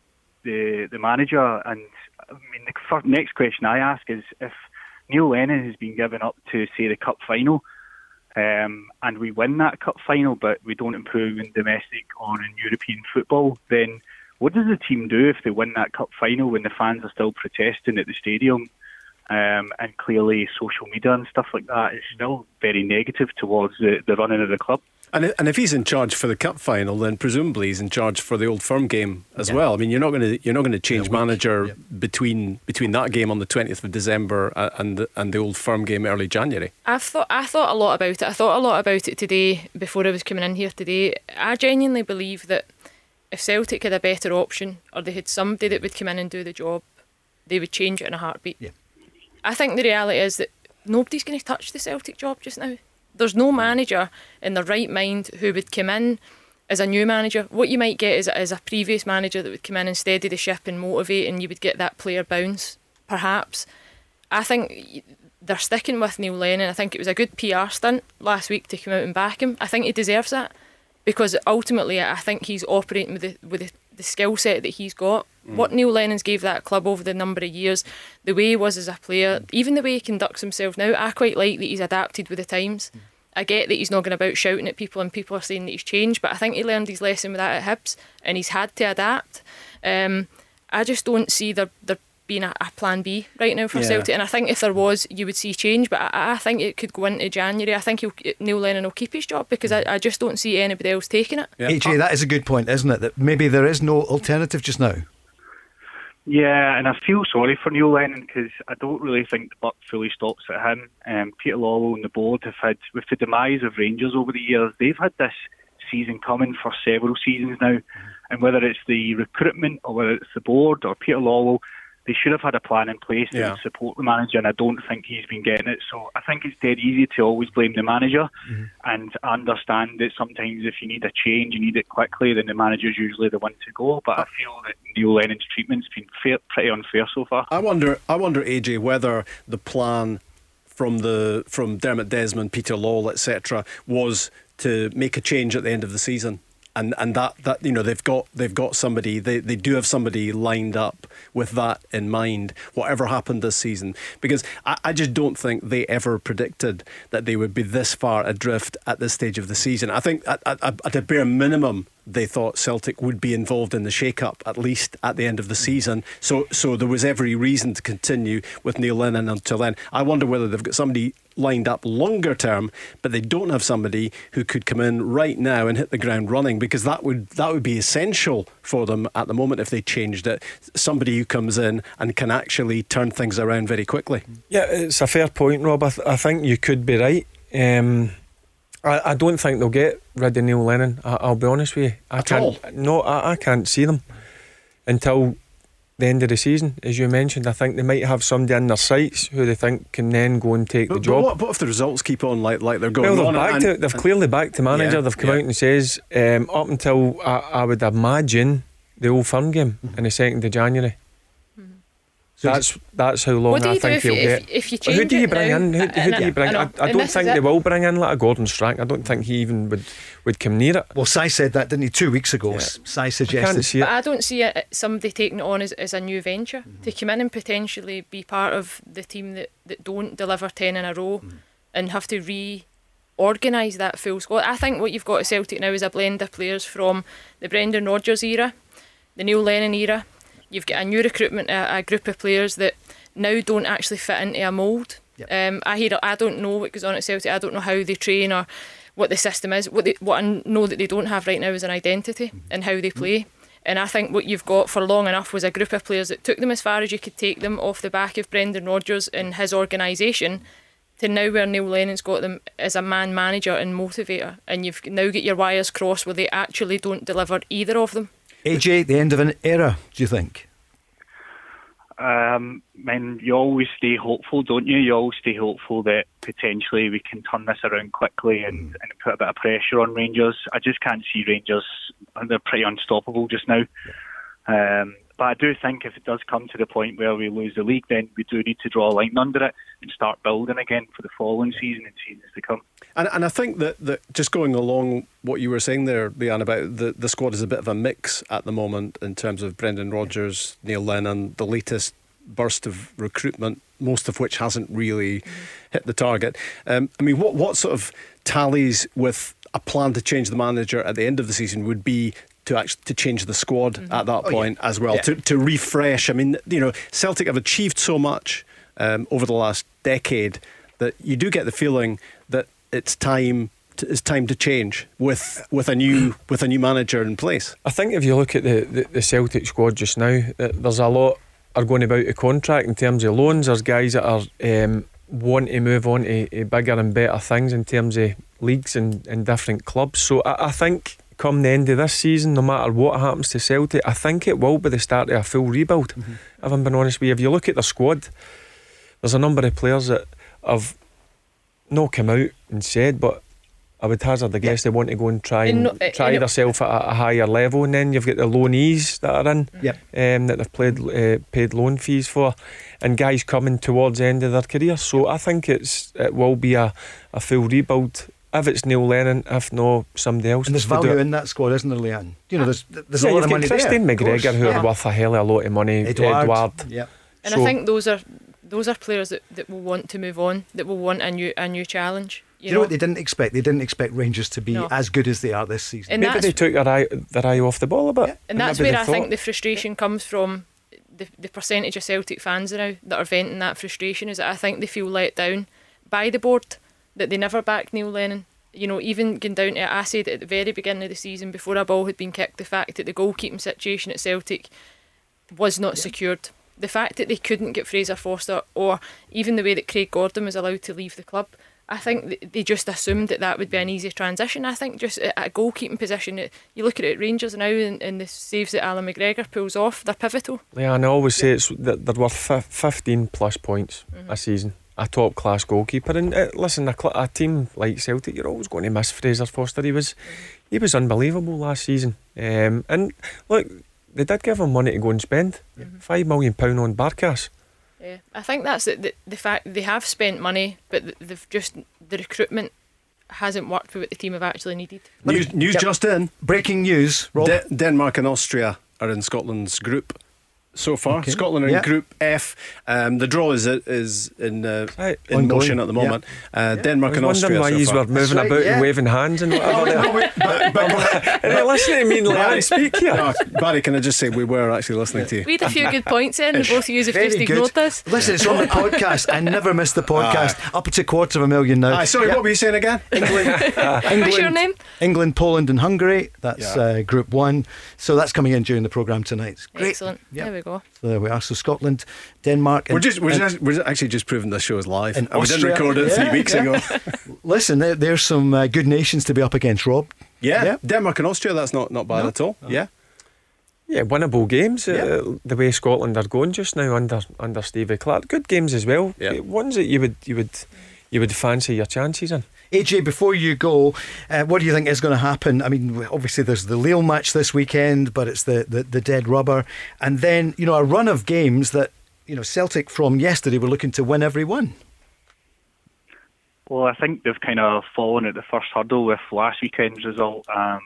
the the manager. And I mean, the fir- next question I ask is if Neil Lennon has been given up to say the cup final, um, and we win that cup final, but we don't improve in domestic or in European football, then what does the team do if they win that cup final when the fans are still protesting at the stadium? Um, and clearly, social media and stuff like that is still very negative towards the, the running of the club. And, and if he's in charge for the cup final, then presumably he's in charge for the Old Firm game as well. I mean, you're not going to you're not going to change manager between between that game on the 20th of December uh, and the, and the Old Firm game early January. I've thought I thought a lot about it. I thought a lot about it today before I was coming in here today. I genuinely believe that if Celtic had a better option or they had somebody that would come in and do the job, they would change it in a heartbeat. Yeah. I think the reality is that nobody's going to touch the Celtic job just now. There's no hmm. manager in their right mind who would come in as a new manager. What you might get is, is a previous manager that would come in and steady the ship and motivate, and you would get that player bounce, perhaps. I think they're sticking with Neil Lennon. I think it was a good PR stunt last week to come out and back him. I think he deserves that because ultimately, I think he's operating with the with the, the skill set that he's got. Mm. What Neil Lennon's gave that club over the number of years, the way he was as a player, mm. even the way he conducts himself now, I quite like that he's adapted with the times. Mm. I get that he's not going about shouting at people and people are saying that he's changed, but I think he learned his lesson with that at Hibs and he's had to adapt. Um, I just don't see there, there being a, a plan B right now for Yeah. Celtic, and I think if there was, you would see change, but I, I think it could go into January. I think he'll, Neil Lennon will keep his job because I, I just don't see anybody else taking it. Yeah. AJ, that is a good point, isn't it? That maybe there is no alternative just now. Yeah, and I feel sorry for Neil Lennon because I don't really think the buck fully stops at him. Um, Peter Lawwell and the board have had, with the demise of Rangers over the years, they've had this season coming for several seasons now. And whether it's the recruitment or whether it's the board or Peter Lawwell, they should have had a plan in place to Yeah. support the manager, and I don't think he's been getting it. So I think it's dead easy to always blame the manager, mm-hmm. and I understand that sometimes if you need a change, you need it quickly, then the manager's usually the one to go. But I feel that Neil Lennon's treatment's been fair, pretty unfair so far. I wonder. I wonder, AJ, whether the plan from the from Dermot Desmond, Peter Lawwell, etc., was to make a change at the end of the season. And, and that, that you know they've got they've got somebody they, they do have somebody lined up with that in mind whatever happened this season because I, I just don't think they ever predicted that they would be this far adrift at this stage of the season I think at, at, at a bare minimum they thought Celtic would be involved in the shake-up at least at the end of the mm. season. So, so there was every reason to continue with Neil Lennon until then. I wonder whether they've got somebody lined up longer term, but they don't have somebody who could come in right now and hit the ground running because that would that would be essential for them at the moment if they changed it. Somebody who comes in and can actually turn things around very quickly. Yeah, it's a fair point, Rob. I, th- I think you could be right. Um, I, I don't think they'll get rid of Neil Lennon. I, I'll be honest with you. I At can't. all? No, I, I can't see them until the end of the season. As you mentioned, I think they might have somebody in their sights who they think can then go and take But, the but job. what, what if the results keep on like like they're going well, they're on? back and- to, they've clearly backed the manager. Yeah, they've come yeah. out and says um, up until I, I would imagine the Old Firm game Mm-hmm. in the second of January. So that's that's how long I think if he'll you, get. if, if you change who do you bring now, in? Who, who do you I- bring? I I, I don't think they will bring in like a Gordon Strachan. I don't think he even would would come near it. Well, Sai said that, didn't he, two weeks ago? Yeah. Sai I can't suggested. see But. I don't see it, somebody taking it on as, as a new venture mm. to come in and potentially be part of the team that, that don't deliver 10 in a row mm. and have to reorganise that full squad. I think what you've got at Celtic now is a blend of players from the Brendan Rodgers era, the Neil Lennon era. You've got a new recruitment, a, a group of players that now don't actually fit into a mould. Yep. Um, I hear, I don't know what goes on at Celtic. I don't know how they train or what the system is. What they, what I know that they don't have right now is an identity mm-hmm. and how they mm-hmm. play. And I think what you've got for long enough was a group of players that took them as far as you could take them off the back of Brendan Rodgers and his organisation to now where Neil Lennon's got them as a man manager and motivator. And you've now got your wires crossed where they actually don't deliver either of them. AJ, the end of an era, do you think? Um, mean, you always stay hopeful, don't you? You always stay hopeful that potentially we can turn this around quickly and, and put a bit of pressure on Rangers. I just can't see Rangers; they're pretty unstoppable just now. Um, but I do think if it does come to the point where we lose the league, then we do need to draw a line under it and start building again for the following season and seasons to come. And, and I think that, that just going along what you were saying there, Leanne, about the, the squad is a bit of a mix at the moment in terms of Brendan Rodgers, Neil Lennon, the latest burst of recruitment, most of which hasn't really hit the target. Um, I mean, what, what sort of tallies with a plan to change the manager at the end of the season would be to actually to change the squad at that Oh, yeah. point as well Yeah. to, to refresh. I mean, you know, Celtic have achieved so much um, over the last decade that you do get the feeling that it's time. To, it's time to change with with a new with a new manager in place. I think if you look at the, the, the Celtic squad just now, there's a lot are going about a contract in terms of loans. There's guys that are um, want to move on to, to bigger and better things in terms of leagues and, and different clubs. So I, I think come the end of this season, no matter what happens to Celtic, I think it will be the start of a full rebuild. If I'm being honest with you, if you look at the squad, there's a number of players that have not come out and said, but I would hazard a guess they want to go and try And and no- uh, try and themselves at a, a higher level, and then you've got the loanees that are in, Yep. um, that they've played uh, paid loan fees for, and guys coming towards the end of their career. So I think it's it will be a, a full rebuild. If it's Neil Lennon, if not somebody else. And there's value in that squad, isn't there, Leanne? You know, ah, there's there's yeah, a lot you've of got money Christine there. of McGregor, course. who Yeah. are worth a hell of a lot of money. Edouard. Edward. Yeah. And So- I think those are those are players that, that will want to move on, that will want a new a new challenge. You, know, what they didn't expect? They didn't expect Rangers to be No. as good as they are this season. And Maybe they took their eye, their eye off the ball a bit. And that's where they I think the frustration comes from. The, the percentage of Celtic fans now that are venting that frustration is that I think they feel let down by the board, that they never backed Neil Lennon. You know, even going down to I said at the very beginning of the season, before a ball had been kicked, the fact that the goalkeeping situation at Celtic was not secured. The fact that they couldn't get Fraser Forster, or even the way that Craig Gordon was allowed to leave the club, I think they just assumed that that would be an easy transition. I think just at a goalkeeping position, you look at it, Rangers now and, and the saves that Allan McGregor pulls off, they're pivotal. Yeah, and I always say it's that they're worth 15 plus points a mm-hmm. season. A top class goalkeeper, and uh, listen, a, cl- a team like Celtic, you're always going to miss Fraser Forster. He was, he was unbelievable last season. Um, and look, they did give him money to go and spend five million pound on Barkas. Yeah, I think that's the, the, the fact they have spent money, but they've just the recruitment hasn't worked for what the team have actually needed. News, news Yep. just in. Breaking news, De- Denmark and Austria are in Scotland's group so far. Okay. Scotland are Yeah. in Group F. Um, the draw is is in uh, Right. in Ongoing. motion at the moment. Uh, Denmark I and was Austria. wondering why so you far. were moving right, about yeah. and waving hands and whatever. there. But- but- Are you listening to me and Leanne speak here? No, Barry, can I just say we were actually listening to you? We had a few good points in, both of you have Very just good. ignored us. Listen, it's on the podcast. I never miss the podcast. Up to a quarter of a million now. Aye, sorry, Yeah. what were you saying again? England, What's your name? England, Poland, and Hungary. That's uh, Group One. So that's coming in during the programme tonight. Great. Excellent. Yeah. There we go. So there we are. So Scotland, Denmark. We're and- just, we're, and- just, we're actually just proving this show is live. And we didn't record it Yeah, three weeks yeah. ago. Listen, there, there's some uh, good nations to be up against, Rob. Yeah, Yeah. Denmark and Austria, that's not, not bad No. at all. Yeah. Yeah, winnable games. Yeah. Uh, the way Scotland are going just now under under Stevie Clarke, good games as well. Yeah. Uh, Ones that you would you would you would fancy your chances in. AJ, before you go, uh, what do you think is going to happen? I mean, obviously there's the Lille match this weekend, but it's the, the, the dead rubber. And then, you know, a run of games that, you know, Celtic from yesterday were looking to win every one. Well, I think they've kind of fallen at the first hurdle with last weekend's result, um,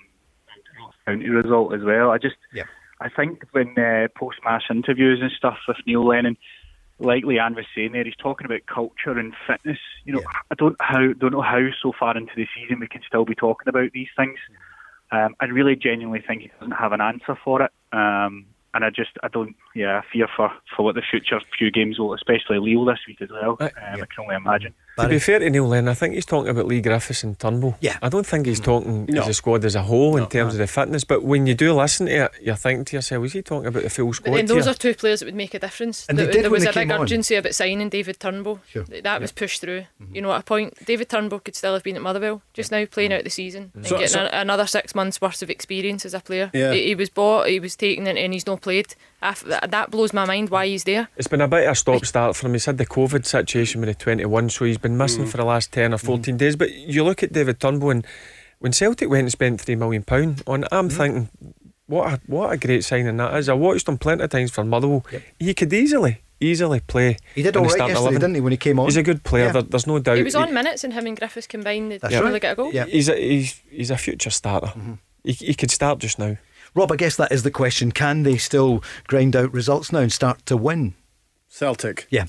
county result as well. I just, Yeah. I think when uh, post-match interviews and stuff with Neil Lennon, like Leanne was saying there, he's talking about culture and fitness. You know, Yeah. I don't how don't know how so far into the season we can still be talking about these things. Um, I really genuinely think he doesn't have an answer for it. Um, and I just, I don't, yeah, I fear for, for what the future few games will, especially Lille this week as well. Uh, Um, I can only imagine. To be fair to Neil Lennon, I think he's talking about Leigh Griffiths and Turnbull. Yeah. I don't think he's talking No. as a squad as a whole in No. terms of the fitness. But when you do listen to it, you're thinking to yourself, is he talking about the full But squad? then those here? are two players that would make a difference. And there there was a big came on. urgency about signing David Turnbull. Sure. Mm-hmm. Th- That was pushed through. You know, at a point, David Turnbull could still have been at Motherwell just now, playing out the season and So- getting so- a, another six months worth of experience as a player. Yeah. He, he was bought, he was taken, and, and he's not played. I f- that, that blows my mind why he's there. It's been a bit of a stop start for him. He's had the COVID situation with the 21, so he's been missing mm. for the last 10 or mm. 14 days. But you look at David Turnbull, and when Celtic went and spent £3 million on it, I'm mm. thinking, what a, what a great signing that is. I watched him plenty of times for Motherwell. He could easily, easily play. He did in all the right yesterday, 11. didn't he, when he came on? He's a good player, Yeah. there, there's no doubt. He was on minutes, and him and Griffiths combined, they That's really right. get a goal. Yeah. He's a, he's, he's a future starter. Mm-hmm. He, he could start just now. Rob, I guess that is the question. Can they still grind out results now and start to win? Celtic. Yeah.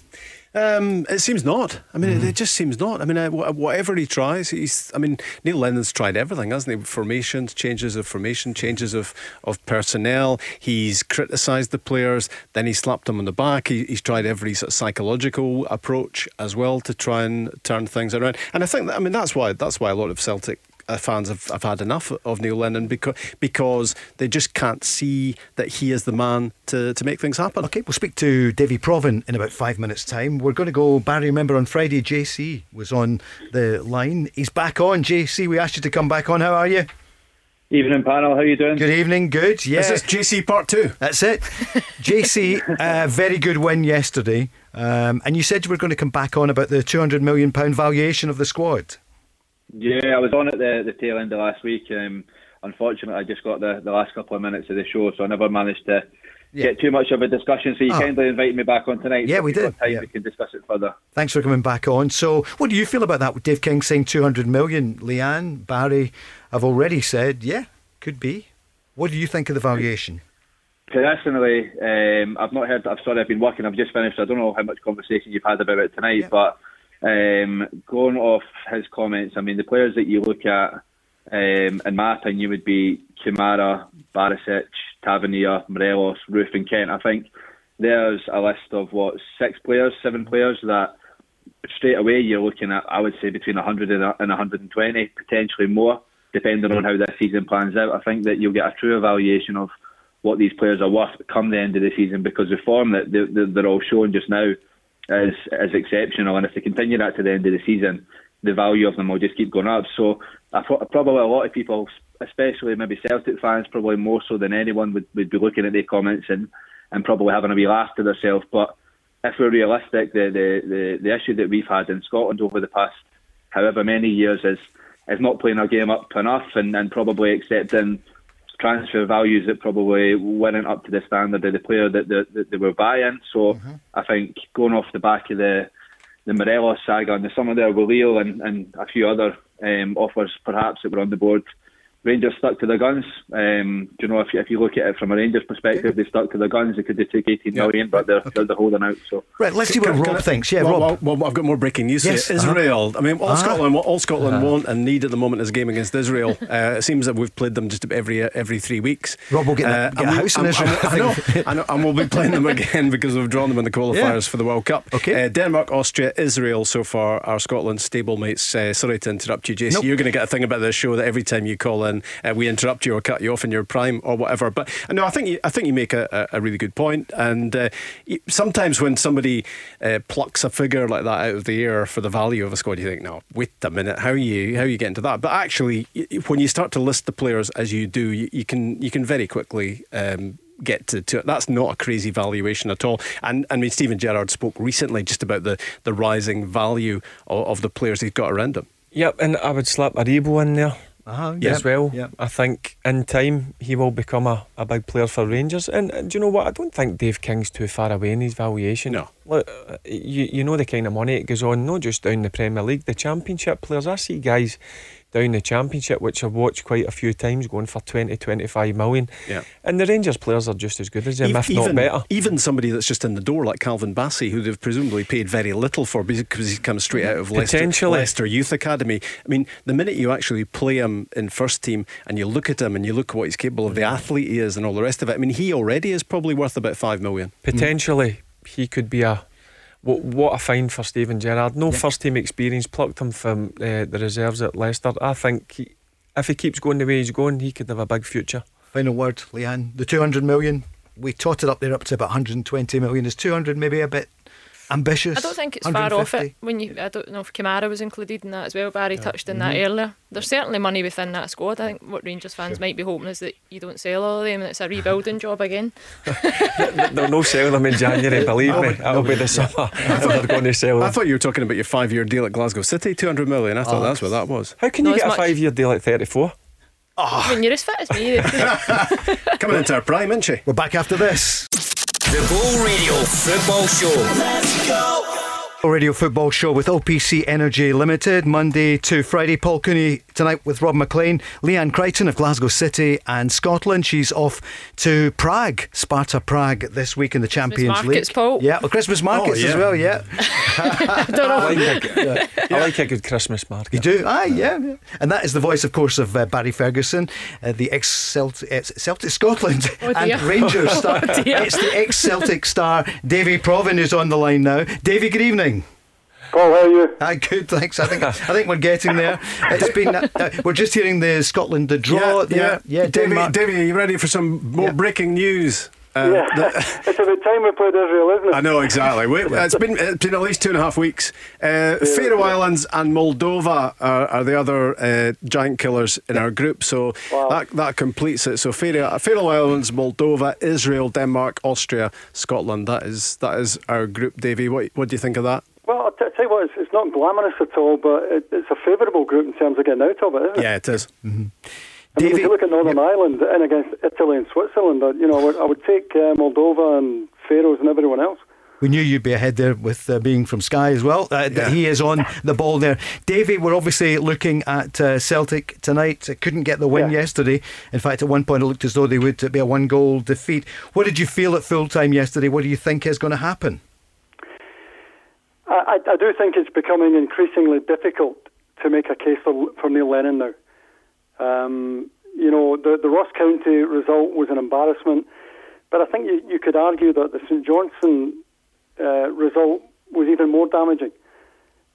Um, it seems not. I mean, it, it just seems not. I mean, uh, wh- whatever he tries, he's. I mean, Neil Lennon's tried everything, hasn't he? Formations, changes of formation, changes of, of personnel. He's criticised the players, then he slapped them on the back. He, he's tried every sort of psychological approach as well to try and turn things around. And I think that, I mean that's why that's why a lot of Celtic uh, fans have, have had enough of Neil Lennon because because they just can't see that he is the man to, to make things happen. Okay, we'll speak to Davy Provan in about five minutes' time. We're going to go, Barry, remember on Friday, JC was on the line. He's back on. JC, we asked you to come back on. How are you? Evening panel, how you doing? Good evening. Good. Yeah. This is JC Part Two. That's it. JC, uh, very good win yesterday. Um, and you said you were going to come back on about the £200 million valuation of the squad. Yeah, I was on at the, the tail end of last week. Um, unfortunately, I just got the, the last couple of minutes of the show, so I never managed to Yeah. get too much of a discussion. So you Ah. kindly invited me back on tonight. Yeah, so we did, Time yeah. we can discuss it further. Thanks for coming back on. So, what do you feel about that? With Dave King saying 200 million. Leanne, Barry have already said, yeah, could be. What do you think of the valuation? Personally, um, I've not heard. I'm sorry, I've been working. I've just finished. I don't know how much conversation you've had about it tonight, Yeah. but um, going off his comments, I mean, the players that you look at, um, in my opinion, would be Kamara, Barisic, Tavernier, Morelos, Roofe, and Kent. I think there's a list of what six players, seven players that straight away you're looking at. I would say between 100 and and 120, potentially more, depending on how this season plans out. I think that you'll get a true evaluation of what these players are worth come the end of the season because the form that they're all showing just now is is exceptional, and if they continue that to the end of the season, the value of them will just keep going up. So I pro- probably a lot of people, especially maybe Celtic fans, probably more so than anyone, would, would be looking at their comments and, and probably having a wee laugh to themselves. But if we're realistic, the, the, the, the issue that we've had in Scotland over the past however many years is is not playing our game up enough and, and probably accepting transfer values that probably weren't up to the standard of the player that, that, that they were buying. So Mm-hmm. I think going off the back of the the Morelos saga and the summer there with Lille and, and a few other um, offers perhaps that were on the board, Rangers stuck to their guns. Um, do you know if you, if you look at it from a Rangers perspective, they stuck to their guns. They could have took 18 million, but they're, they're, they're holding out. So Right, let's see what Rob I- thinks. Yeah, well, Rob. Well, well, I've got more breaking news. Yes, here. uh-huh. Israel. I mean, all Ah. Scotland, all Scotland Uh-huh. want and need at the moment is a game against Israel. Uh, it seems that we've played them just about every every three weeks. Rob will get a- Uh, get a house in Israel, and- I know, I know, and we'll be playing them again because we've drawn them in the qualifiers Yeah. for the World Cup. Okay. Uh, Denmark, Austria, Israel so far are Scotland's stablemates. Uh, sorry to interrupt you, Jason. Nope. You're going to get a thing about this show that every time you call in, uh, we interrupt you or cut you off in your prime or whatever. But uh, no, I think you, I think you make a, a, really good point. And uh, sometimes when somebody uh, plucks a figure like that out of the air for the value of a squad, you think, no, wait a minute, how are you how are you getting to that? But actually, when you start to list the players as you do, you, you can you can very quickly. Um, Get to, to it. That's not a crazy valuation at all. And I mean, Steven Gerrard spoke recently just about the, the rising value of, of the players he's got around him. Yep, and I would slap Aribo in there Uh-huh, as well. Yeah. I think in time he will become a, a big player for Rangers. And, and do you know what? I don't think Dave King's too far away in his valuation. No. Look, uh, you, you know the kind of money it goes on, not just down the Premier League, the Championship players. I see guys down the Championship which I've watched quite a few times going for 20, 25 million. Yeah. And the Rangers players are just as good as them, Ev- if not better. Even somebody that's just in the door, like Calvin Bassey, who they've presumably paid very little for because he comes straight out of Leicester. Leicester Youth Academy. I mean, the minute you actually play him in first team and you look at him and you look at what he's capable of, the mm. athlete he is, and all the rest of it, I mean, he already is probably worth about five million. Potentially, he could be a. What, what a find for Steven Gerrard. No first team experience, plucked him from uh, the reserves at Leicester. I think he, if he keeps going the way he's going, he could have a big future. Final word, Leanne. The 200 million, we totted up there up to about 120 million. Is 200 maybe a bit ambitious? I don't think it's far off it. When you, I don't know if Kamara was included in that as well. Barry touched on that mm-hmm. earlier. There's certainly money within that squad. I think what Rangers fans might be hoping is that you don't sell all of them and it's a rebuilding job again. They'll no sell them in January, believe me. That'll be the summer. They're going to sell I thought you were talking about your five-year deal at Glasgow City, two hundred million. I thought oh. that's what that was. How can Not you get a five year deal at 34? I mean, you're as fit as me. Coming into our prime, isn't she? We're back after this. The Go Radio Football Show. Radio Football Show with OPC Energy Limited, Monday to Friday. Paul Cooney tonight with Rob Maclean, Leanne Crichton of Glasgow City and Scotland. She's off to Prague, Sparta Prague, this week in the Champions markets, League. Paul. Yeah, well, Christmas markets yeah. as well. Yeah, I don't know. I like, a, I like a good Christmas market. you do. Aye, yeah, yeah. And that is the voice, of course, of uh, Barry Ferguson, uh, the ex Celtic, Celtic Scotland Oh, and. Rangers star. Oh, it's the ex Celtic star Davy Provan who's on the line now. Davy, good evening. Paul, how are you? Ah, good, thanks. I think I think we're getting there. It's been uh, uh, we're just hearing the Scotland the draw Yeah, Yeah, Davey, Denmark. Davey, are you ready for some more Yeah. breaking news? Uh, yeah, it's about time we played Israel, isn't it? I know exactly. We, it's been it's been at least two and a half weeks. Uh, Faroe Islands and Moldova are, are the other uh, giant killers in our group, so Wow. that that completes it. So Faroe, Faroe Islands, Moldova, Israel, Denmark, Austria, Scotland. That is that is our group. Davy, what what do you think of that? Well, I'll t- tell you what, it's, it's not glamorous at all, but it, it's a favourable group in terms of getting out of it, isn't it? Yeah, it is. I mean, if you look at Northern Ireland and against Italy and Switzerland, you know, I would, I would take uh, Moldova and Faroes and everyone else. We knew you'd be ahead there with uh, being from Sky as well. Uh, Yeah. He is on the ball there. Davy, we're obviously looking at uh, Celtic tonight. Couldn't get the win Yeah. yesterday. In fact, at one point it looked as though they would be a one goal defeat. What did you feel at full time yesterday? What do you think is going to happen? I, I, do think it's becoming increasingly difficult to make a case for, for Neil Lennon now. Um, you know, the, the Ross County result was an embarrassment, but I think you, you could argue that the St Johnstone uh, result was even more damaging.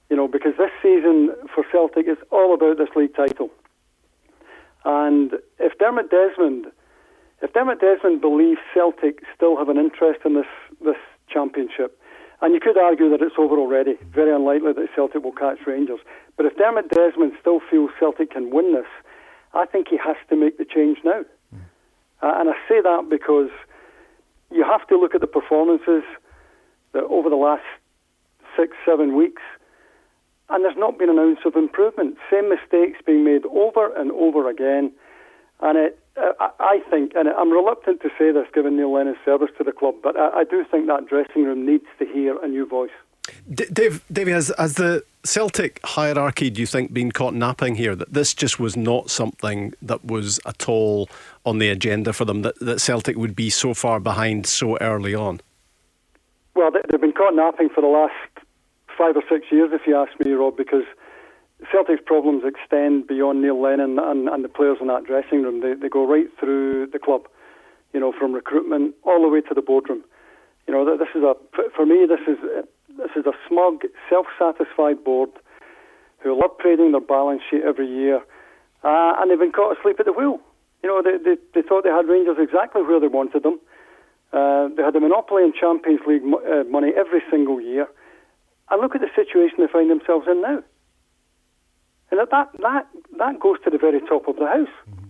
You know, because this season for Celtic is all about this league title. And if Dermot Desmond, if Dermot Desmond believes Celtic still have an interest in this this championship, And you could argue that it's over already. Very unlikely that Celtic will catch Rangers. But if Dermot Desmond still feels Celtic can win this, I think he has to make the change now. Mm. Uh, and I say that because you have to look at the performances that over the last six, seven weeks, and there's not been an ounce of improvement. Same mistakes being made over and over again. And it, uh, I think, and I'm reluctant to say this given Neil Lennon's service to the club, but I, I do think that dressing room needs to hear a new voice. D- Dave, Davey, has, has the Celtic hierarchy, do you think, been caught napping here? That this just was not something that was at all on the agenda for them, that, that Celtic would be so far behind so early on? Well, they've been caught napping for the last five or six years, if you ask me, Rob, because Celtic's problems extend beyond Neil Lennon and, and the players in that dressing room. They, they go right through the club, you know, from recruitment all the way to the boardroom. You know, this is a for me. This is this is a smug, self-satisfied board who love parading their balance sheet every year, uh, and they've been caught asleep at the wheel. You know, they, they, they thought they had Rangers exactly where they wanted them. Uh, they had a monopoly in Champions League mo- uh, money every single year, and look at the situation they find themselves in now. And that, that, that that goes to the very top of the house.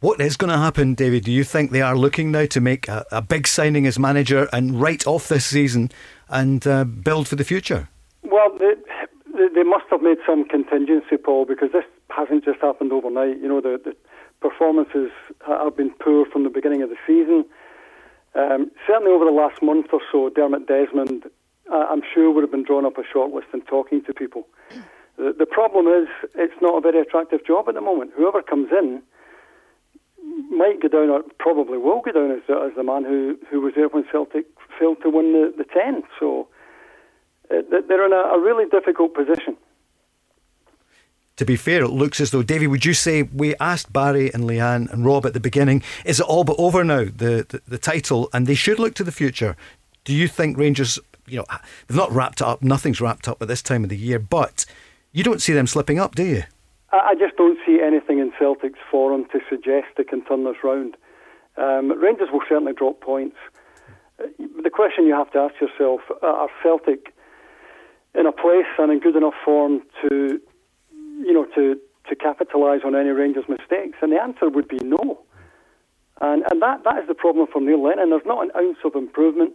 What is going to happen, David? Do you think they are looking now to make a, a big signing as manager and write off this season and uh, build for the future? Well, they, they, must have made some contingency, Paul, because this hasn't just happened overnight. You know, the, the performances have been poor from the beginning of the season. Um, certainly over the last month or so, Dermot Desmond, uh, I'm sure, would have been drawn up a shortlist and talking to people. The, problem is it's not a very attractive job at the moment. Whoever comes in might go down, or probably will go down as, as the man who, who was there when Celtic failed to win the, the 10. So uh, they're in a, a really difficult position to be fair, it looks as though Davy. Would you say we asked Barry and Leanne and Rob at the beginning? Is it all but over now? The, the the title, and they should look to the future. Do you think Rangers? You know, they've not wrapped up. Nothing's wrapped up at this time of the year, but you don't see them slipping up, do you? I just don't see anything in Celtic's form to suggest they can turn this round. Um, Rangers will certainly drop points. Uh, the question you have to ask yourself: Are Celtic in a place and in good enough form to, you know, to to capitalise on any Rangers mistakes? And the answer would be no. And and that, that is the problem for Neil Lennon. There's not an ounce of improvement.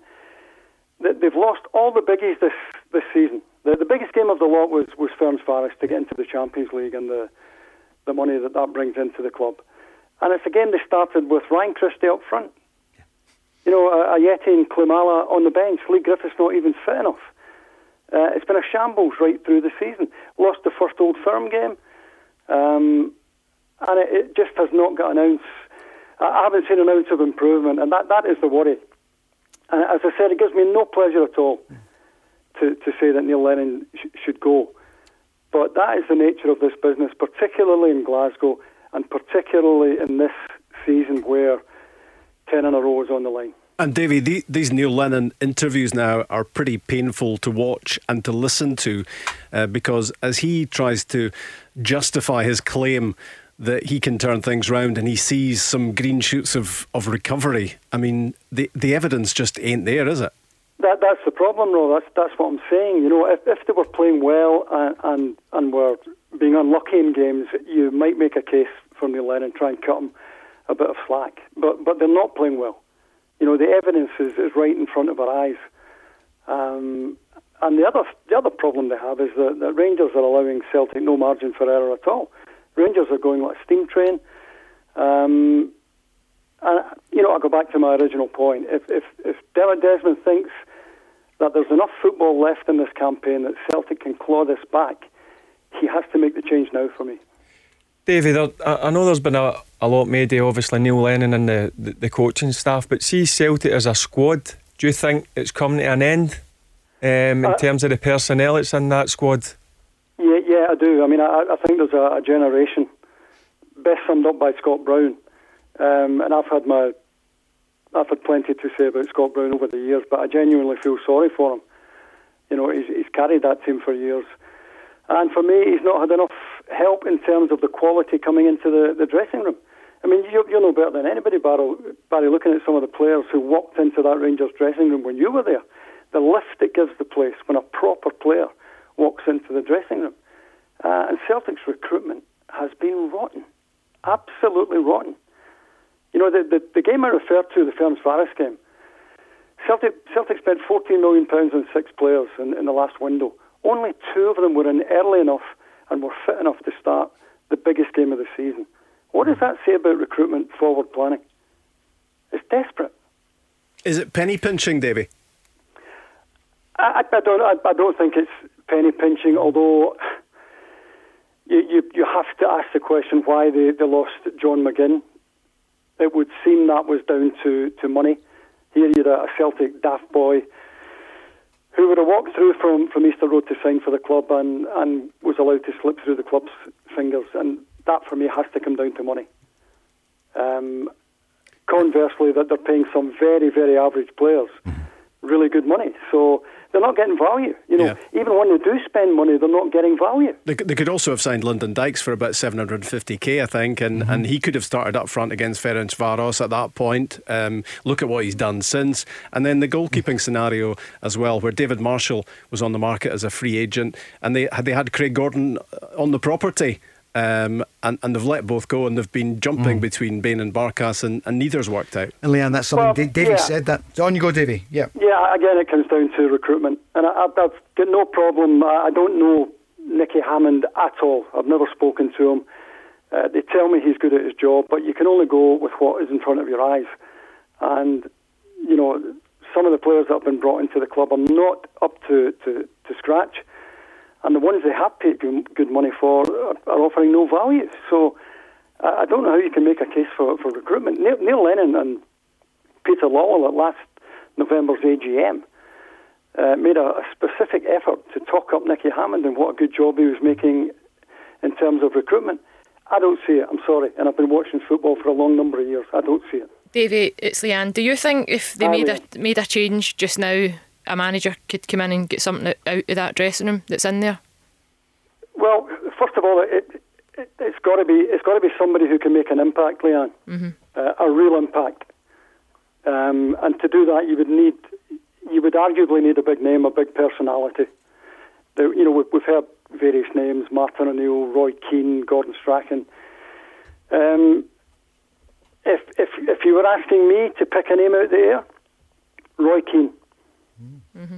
They've lost all the biggies this this season. The, the biggest game of the lot was, was Ferencvaros to get into the Champions League and the, the money that that brings into the club. And it's a game they started with Ryan Christie up front. You know, Ajeti and Klimala on the bench. Leigh Griffiths not even fit enough. Uh, it's been a shambles right through the season. Lost the first Old Firm game. Um, and it, it, just has not got an ounce. I haven't seen an ounce of improvement, and that, that is the worry. And as I said, it gives me no pleasure at all to, to say that Neil Lennon sh- should go. But that is the nature of this business, particularly in Glasgow and particularly in this season where 10 in a row is on the line. And Davey, the, these Neil Lennon interviews now are pretty painful to watch and to listen to uh, because as he tries to justify his claim that he can turn things round and he sees some green shoots of, of recovery, I mean, the, the evidence just ain't there, is it? That, that's the problem, Ro. That's that's what I'm saying. You know, if, if they were playing well and, and and were being unlucky in games, you might make a case for Neil Lennon try and cut them a bit of slack. But but they're not playing well. You know, the evidence is, is right in front of our eyes. Um, and the other the other problem they have is that, that Rangers are allowing Celtic no margin for error at all. Rangers are going like a steam train. Um, and, you know, I'll go back to my original point. If, if, if Desmond thinks that there's enough football left in this campaign that Celtic can claw this back, he has to make the change now for me. David, I know there's been a, a lot made of obviously Neil Lennon and the, the, the, coaching staff, but see Celtic as a squad, do you think it's coming to an end um, in uh, terms of the personnel that's in that squad? Yeah, yeah, I do. I mean, I, I think there's a, a generation best summed up by Scott Brown um, and I've had my, I've had plenty to say about Scott Brown over the years, but I genuinely feel sorry for him. You know, he's, he's carried that team for years. And for me, he's not had enough help in terms of the quality coming into the, the dressing room. I mean, you, you know better than anybody, Barry, Barry, looking at some of the players who walked into that Rangers dressing room when you were there. the lift it gives the place when a proper player walks into the dressing room. Uh, and Celtic's recruitment has been rotten, absolutely rotten. You know, the, the, the game I referred to, the Ferencvaros game, Celtic, Celtic spent £14 million on six players in, in the last window. Only two of them were in early enough and were fit enough to start the biggest game of the season. What does that say about recruitment forward planning? It's desperate. Is it penny pinching, Davy? I, I don't. I, I, don't think it's penny pinching. Although you, you you have to ask the question why they, they lost John McGinn. It would seem that was down to, to money. Here you had a Celtic daft boy who would have walked through from, from Easter Road to sign for the club and, and was allowed to slip through the club's fingers. And that for me has to come down to money. Um, conversely, that they're paying some very, very average players really good money. So they're not getting value. You know, yeah. even when they do spend money, they're not getting value. They, they could also have signed Lyndon Dykes for about 750k, I think, and, mm-hmm. and he could have started up front against Ferencvaros at that point. Um, look at what he's done since. And then the goalkeeping scenario as well, where David Marshall was on the market as a free agent, and they had, they had Craig Gordon on the property. Um, and, and they've let both go and they've been jumping mm. between Bain and Barkas and, and neither's worked out. And Leanne, that's something well, Davey yeah. said that. On you go, Davey. Yeah. Yeah, again, it comes down to recruitment. And I, have got no problem. I don't know Nicky Hammond at all. I've never spoken to him. Uh, they tell me he's good at his job, but you can only go with what is in front of your eyes. And, you know, some of the players that have been brought into the club are not up to, to, to scratch and the ones they have paid good money for are offering no value. So I don't know how you can make a case for, for recruitment. Neil, Neil Lennon and Peter Lawwell at last November's AGM uh, made a, a, specific effort to talk up Nicky Hammond and what a good job he was making in terms of recruitment. I don't see it, I'm sorry, and I've been watching football for a long number of years. I don't see it. Davey, it's Leanne. Do you think if they made a made a change just now a manager could come in and get something out of that dressing room that's in there? Well, first of all, it, it, has got to be it's got to be somebody who can make an impact, Leanne, mm-hmm. uh, a real impact. Um, and to do that, you would need you would arguably need a big name, a big personality. You know, we've, we've, heard various names: Martin O'Neill, Roy Keane, Gordon Strachan. Um, if if if you were asking me to pick a name out there, Roy Keane. Mm-hmm.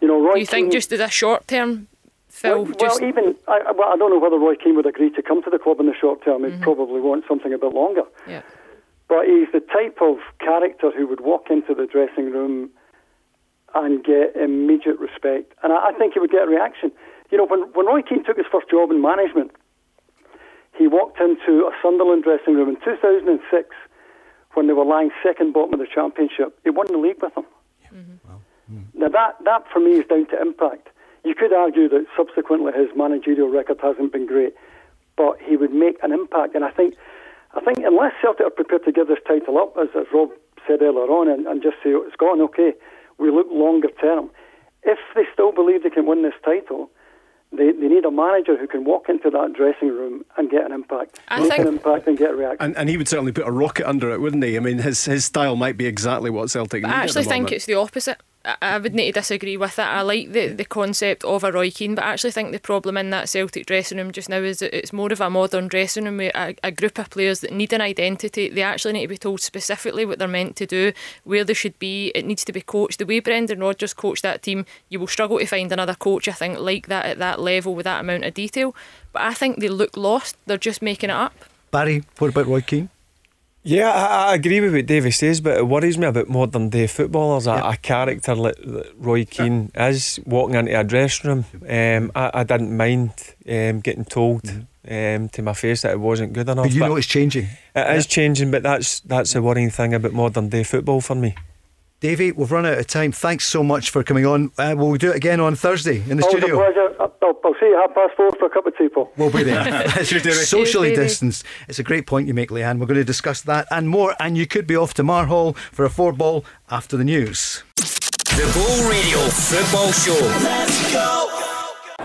You know, Roy. Do you Keane, think just as a short term, Phil? Well, well even I, well, I don't know whether Roy Keane would agree to come to the club in the short term. He'd mm-hmm. probably want something a bit longer. Yeah. But he's the type of character who would walk into the dressing room and get immediate respect, and I, I think he would get a reaction. You know, when when Roy Keane took his first job in management, he walked into a Sunderland dressing room in 2006 when they were lying second bottom of the championship. He won the league with them. Now that that for me is down to impact. You could argue that subsequently his managerial record hasn't been great, but he would make an impact. And I think, I think unless Celtic are prepared to give this title up, as, as Rob said earlier on, and, and just say oh, it's gone okay, we look longer term. If they still believe they can win this title, they, they need a manager who can walk into that dressing room and get an impact, I make think, an impact and get a reaction. And, and he would certainly put a rocket under it, wouldn't he? I mean, his his style might be exactly what Celtic. I actually think it's the opposite. I would need to disagree with that. I like the, the concept of a Roy Keane, but I actually think the problem in that Celtic dressing room just now is that it's more of a modern dressing room with a, a, group of players that need an identity. They actually need to be told specifically what they're meant to do, where they should be. It needs to be coached. The way Brendan Rodgers coached that team, you will struggle to find another coach, I think, like that at that level with that amount of detail. But I think they look lost. They're just making it up. Barry, what about Roy Keane? Yeah, I, I, agree with what Davey says, but it worries me about modern day footballers. A, a character like, Roy Keane yeah. is walking into a dressing room. Um, I, I, didn't mind um, getting told mm-hmm. um, to my face that it wasn't good enough. But you but know it's changing. It yeah. is changing, but that's that's the worrying thing about modern day football for me. Davey, we've run out of time. Thanks so much for coming on. Uh, we'll do it again on Thursday in the Always studio. A pleasure. I'll, I'll see you half past four for a cup of tea, Paul. We'll be there. Socially distanced. It's a great point you make, Leanne. We're going to discuss that and more. And you could be off to Marhall for a four ball after the news. The Go Radio Football Show. Let's go.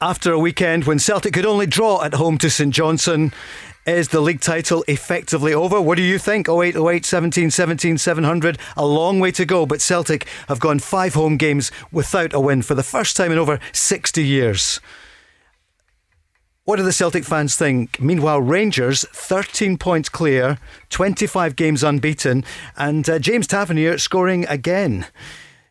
After a weekend when Celtic could only draw at home to St Johnstone, is the league title effectively over? What do you think? 0808 17 17 700. A long way to go, but Celtic have gone five home games without a win for the first time in over 60 years. What do the Celtic fans think? Meanwhile, Rangers 13 points clear, 25 games unbeaten, and uh, James Tavernier scoring again.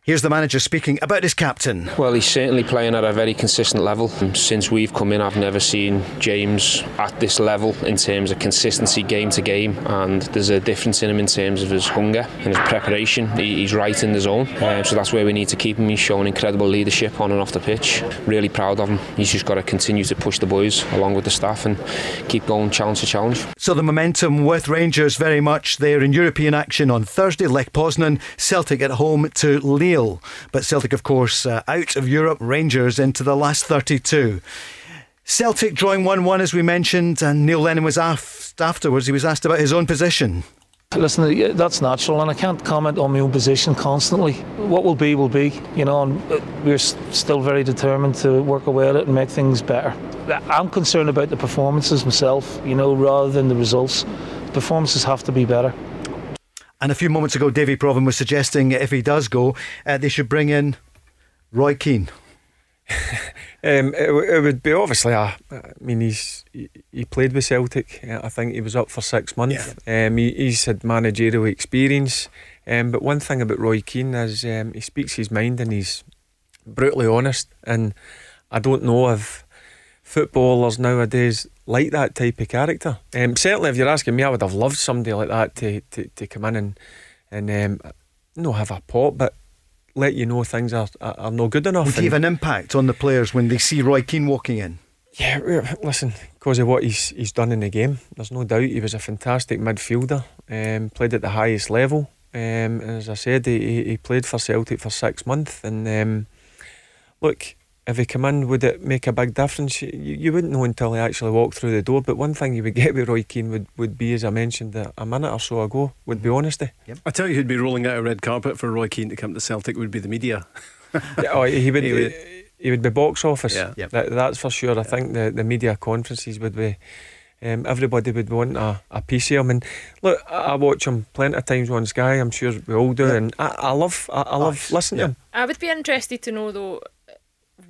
Here's the manager speaking about his captain. Well, he's certainly playing at a very consistent level. Since we've come in, I've never seen James at this level in terms of consistency game to game, and there's a difference in him in terms of his hunger and his preparation. he's right in the zone, um, so that's where we need to keep him. He's showing incredible leadership on and off the pitch. Really proud of him. He's just got to continue to push the boys along with the staff and keep going challenge to challenge. So the momentum with Rangers very much there in European action on Thursday. Lech Poznan, Celtic at home to But Celtic, of course, uh, out of Europe, Rangers into the last 32. Celtic drawing 1 1, as we mentioned, and Neil Lennon was asked afterwards, he was asked about his own position. Listen, that's natural, and I can't comment on my own position constantly. What will be, will be, you know, and uh, we're still very determined to work away at it and make things better. I'm concerned about the performances myself, you know, rather than the results. Performances have to be better. And a few moments ago, Davy Provan was suggesting if he does go, uh, they should bring in Roy Keane. um, it, it, would be obviously. A, I mean, he's he, he, played with Celtic. I think he was up for six months. Yeah. Um, he, he's had managerial experience. Um, but one thing about Roy Keane is um, he speaks his mind and he's brutally honest. And I don't know if footballers nowadays like that type of character. Um, certainly, if you're asking me, I would have loved somebody like that to, to, to come in and and um, not have a pot, but let you know things are are, are not good enough. Would he have an impact on the players when they see Roy Keane walking in? Yeah, listen, because of what he's he's done in the game, there's no doubt he was a fantastic midfielder. Um, played at the highest level. Um, as I said, he, he played for Celtic for six months, and um, look, if he come in, would it make a big difference? You, you wouldn't know until he actually walked through the door. But one thing you would get with Roy Keane would, would be, as I mentioned a, a minute or so ago, would be honesty. Yep. I tell you, who'd be rolling out a red carpet for Roy Keane to come to Celtic would be the media. yeah, oh, he would. he, would he would be box office. Yeah. Yep. That, that's for sure. I yep. think the, the media conferences would be. Um, everybody would want a, a piece of him. And look, I, I, watch him plenty of times on Sky. I'm sure we all do, and I, I love, I, I love listening to him. I would be interested to know though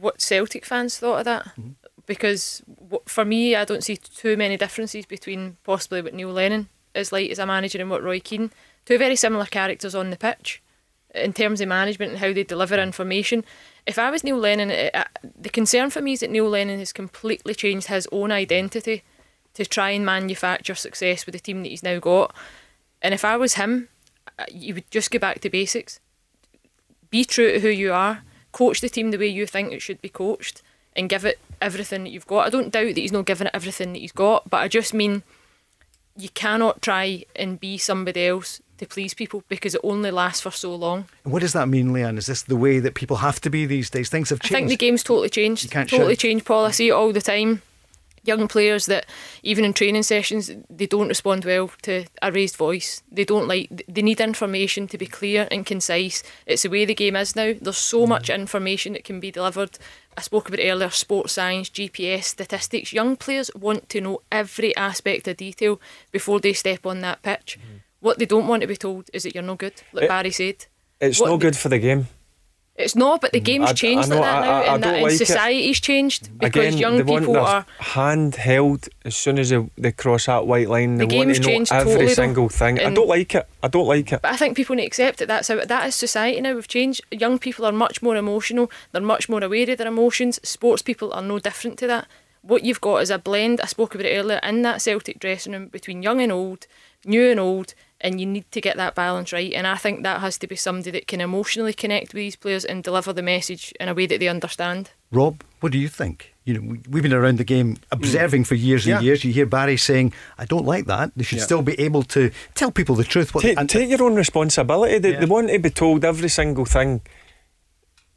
what Celtic fans thought of that. Mm-hmm. Because for me, I don't see too many differences between possibly what Neil Lennon is like as a manager and what Roy Keane. Two very similar characters on the pitch in terms of management and how they deliver information. If I was Neil Lennon, it, uh, the concern for me is that Neil Lennon has completely changed his own identity to try and manufacture success with the team that he's now got. And if I was him, you would just go back to basics. Be true to who you are coach the team the way you think it should be coached and give it everything that you've got. I don't doubt that he's not giving it everything that he's got, but I just mean you cannot try and be somebody else to please people because it only lasts for so long. What does that mean, Leanne? Is this the way that people have to be these days? Things have changed. I think the game's totally changed. totally changed, Paul. I see it all the time young players that even in training sessions they don't respond well to a raised voice. They don't like they need information to be clear and concise. It's the way the game is now. There's so mm. much information that can be delivered. I spoke about earlier sports science GPS statistics. Young players want to know every aspect of detail before they step on that pitch. Mm. what they don't want to be told is that you're no good like it, Barry said. It's what no good for the game it's not, but the mm, game's changed I know, like that now, I, I, and, that, like society's it. changed because Again, young people are handheld as soon as they, they cross that white line. The they game's want to changed know every totally single thing. I don't like it. I don't like it. But I think people need to accept that that's how that is society now. We've changed. Young people are much more emotional. They're much more aware of their emotions. Sports people are no different to that. What you've got is a blend. I spoke about it earlier in that Celtic dressing room between young and old, new and old, and you need to get that balance right. And I think that has to be somebody that can emotionally connect with these players and deliver the message in a way that they understand. Rob, what do you think? You know, we've been around the game observing for years and Yeah. years. You hear Barry saying, "I don't like that." They should Yeah. still be able to tell people the truth. What Take, and- take your own responsibility. They, they want to be told every single thing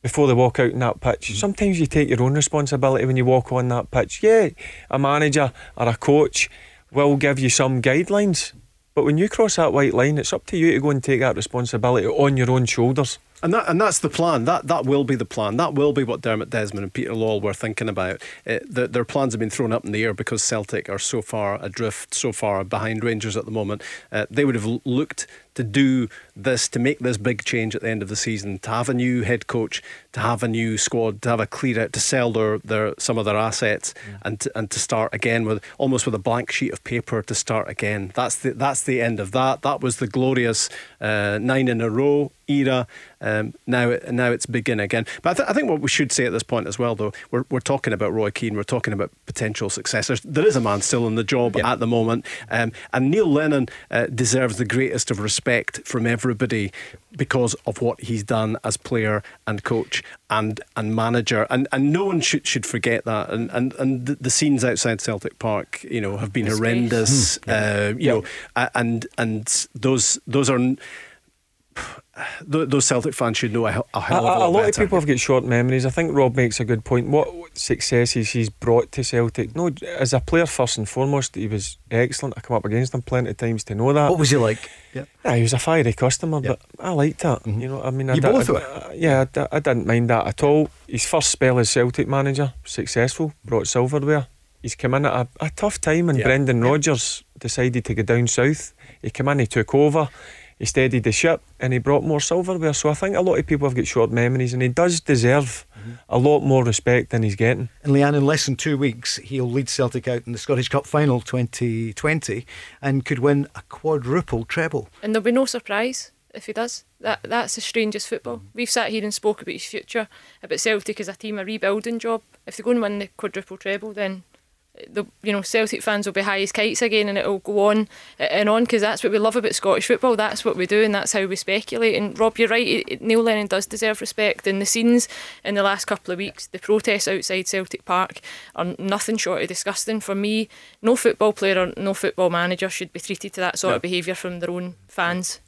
before they walk out in that pitch. Mm-hmm. Sometimes you take your own responsibility when you walk on that pitch. Yeah, a manager or a coach will give you some guidelines, but when you cross that white line, it's up to you to go and take that responsibility on your own shoulders. And that and that's the plan. That that will be the plan. That will be what Dermot Desmond and Peter Lawwell were thinking about. Uh, the, their plans have been thrown up in the air because Celtic are so far adrift, so far behind Rangers at the moment. Uh, they would have looked to do this, to make this big change at the end of the season, to have a new head coach, to have a new squad, to have a clear out, to sell their, their some of their assets, and to, and to start again with almost with a blank sheet of paper to start again. That's the that's the end of that. That was the glorious uh, nine in a row era. Um, now, now it's begin again. But I, th- I think what we should say at this point as well, though, we're, we're talking about Roy Keane, we're talking about potential successors. There is a man still in the job at the moment, um, and Neil Lennon uh, deserves the greatest of respect from everybody because of what he's done as player and coach and and manager, and and no one should should forget that. And and and the, the scenes outside Celtic Park, you know, have been horrendous. Uh, you know, and and those those are. N- th- Those Celtic fans should know a, hell- a A, hell of a, a, a lot lot of people have got short memories. I think Rob makes a good point. What successes he's brought to Celtic? No, as a player first and foremost, he was excellent. I come up against him plenty of times to know that. what was he like? Yeah. Yeah, he was a fiery customer, but I liked that. Mm-hmm. You know, I mean, I You di- both I, were? I- yeah, I, I didn't mind that at all. His first spell as Celtic manager, successful, brought silverware. He's come in at a, a tough time, and Yeah. Brendan Rodgers decided to go down south. He came in, he took over, he steadied the ship, and he brought more silverware. So I think a lot of people have got short memories, and he does deserve mm-hmm. a lot more respect than he's getting. And Leanne, in less than two weeks, he'll lead Celtic out in the Scottish Cup final 2020 and could win a quadruple treble. And there'll be no surprise if he does. That that's the strangest football. Mm-hmm. We've sat here and spoke about his future, about Celtic as a team, a rebuilding job. If they go and win the quadruple treble, then the you know Celtic fans will be high as kites again, and it'll go on and on because that's what we love about Scottish football. That's what we do, and that's how we speculate. And Rob, you're right. Neil Lennon does deserve respect. And the scenes in the last couple of weeks, the protests outside Celtic Park, are nothing short of disgusting. For me, no football player or no football manager should be treated to that sort of behaviour from their own fans.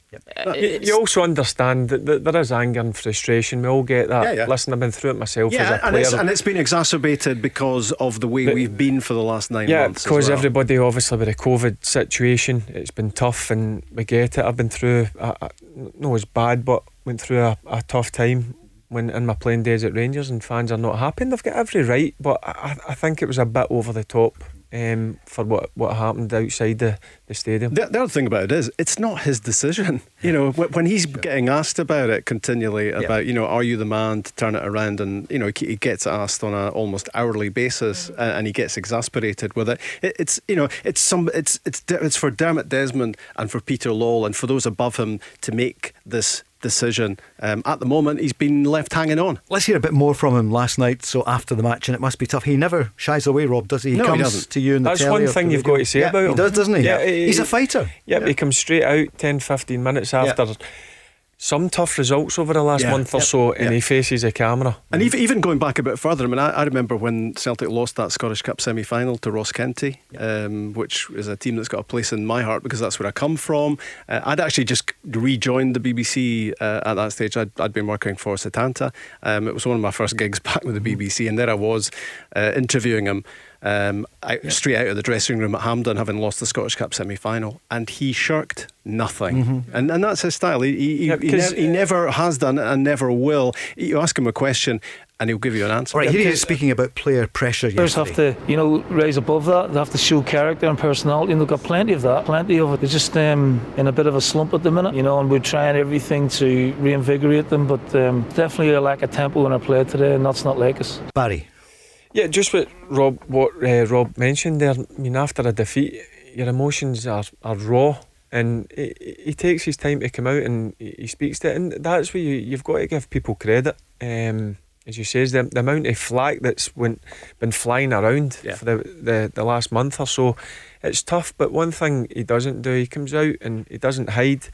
Uh, You, also understand that, that there is anger and frustration. We all get that. Yeah, yeah. Listen, I've been through it myself as Yeah, a and player. it's, and it's been exacerbated because of the way But- we've been for the last nine yeah, months. as because well. everybody obviously with the COVID situation, it's been tough, and we get it. I've been through, a, a, no, it's bad, but went through a, a tough time when in my playing days at Rangers, and fans are not happy. And they've got every right, but I, I think it was a bit over the top um, for what what happened outside the, the stadium. The, the other thing about it is, it's not his decision. You know, wh- when he's getting asked about it continually, about you know, are you the man to turn it around? And you know, he gets asked on a almost hourly basis, a- and he gets exasperated with it. it. It's you know, it's some, it's it's it's for Dermot Desmond and for Peter Lawwell and for those above him to make this decision. Um, at the moment, he's been left hanging on. Let's hear a bit more from him last night. So after the match, and it must be tough. He never shies away, Rob, does he? He No, he comes doesn't. to you in the That's one thing you've got to say Yeah, about him. He does, doesn't he? Yeah, he- he's a fighter. Yeah, but he comes straight out 10, 15 minutes after some tough results over the last Yeah, month or yeah, so, and yeah. he faces a camera. And even, even going back a bit further, I mean, I, I remember when Celtic lost that Scottish Cup semi final to Ross County, um, which is a team that's got a place in my heart because that's where I come from. Uh, I'd actually just rejoined the BBC uh, at that stage. I'd, I'd been working for Setanta. Um, it was one of my first gigs back with the BBC, and there I was uh, interviewing him. Um, out, Straight out of the dressing room at Hampden, having lost the Scottish Cup semi final, and he shirked nothing. And, and that's his style. He, he, he- Yeah, he, 'cause- nev- he never has done and never will. You ask him a question and he'll give you an answer. Right, here he is speaking about player pressure. Players have to, you know, rise above that. They have to show character and personality, and they've got plenty of that, plenty of it. They're just um, in a bit of a slump at the minute, you know, and we're trying everything to reinvigorate them, but um, definitely a lack of tempo in our play today, and that's not like us. Barry. Yeah, just what Rob what uh, Rob mentioned there. I mean, after a defeat, your emotions are, are raw, and he, he takes his time to come out and he speaks to it, and that's where you you've got to give people credit. Um, as you says, the, the amount of flack that's went, been flying around Yeah. for the, the the last month or so, it's tough. But one thing he doesn't do, he comes out and he doesn't hide,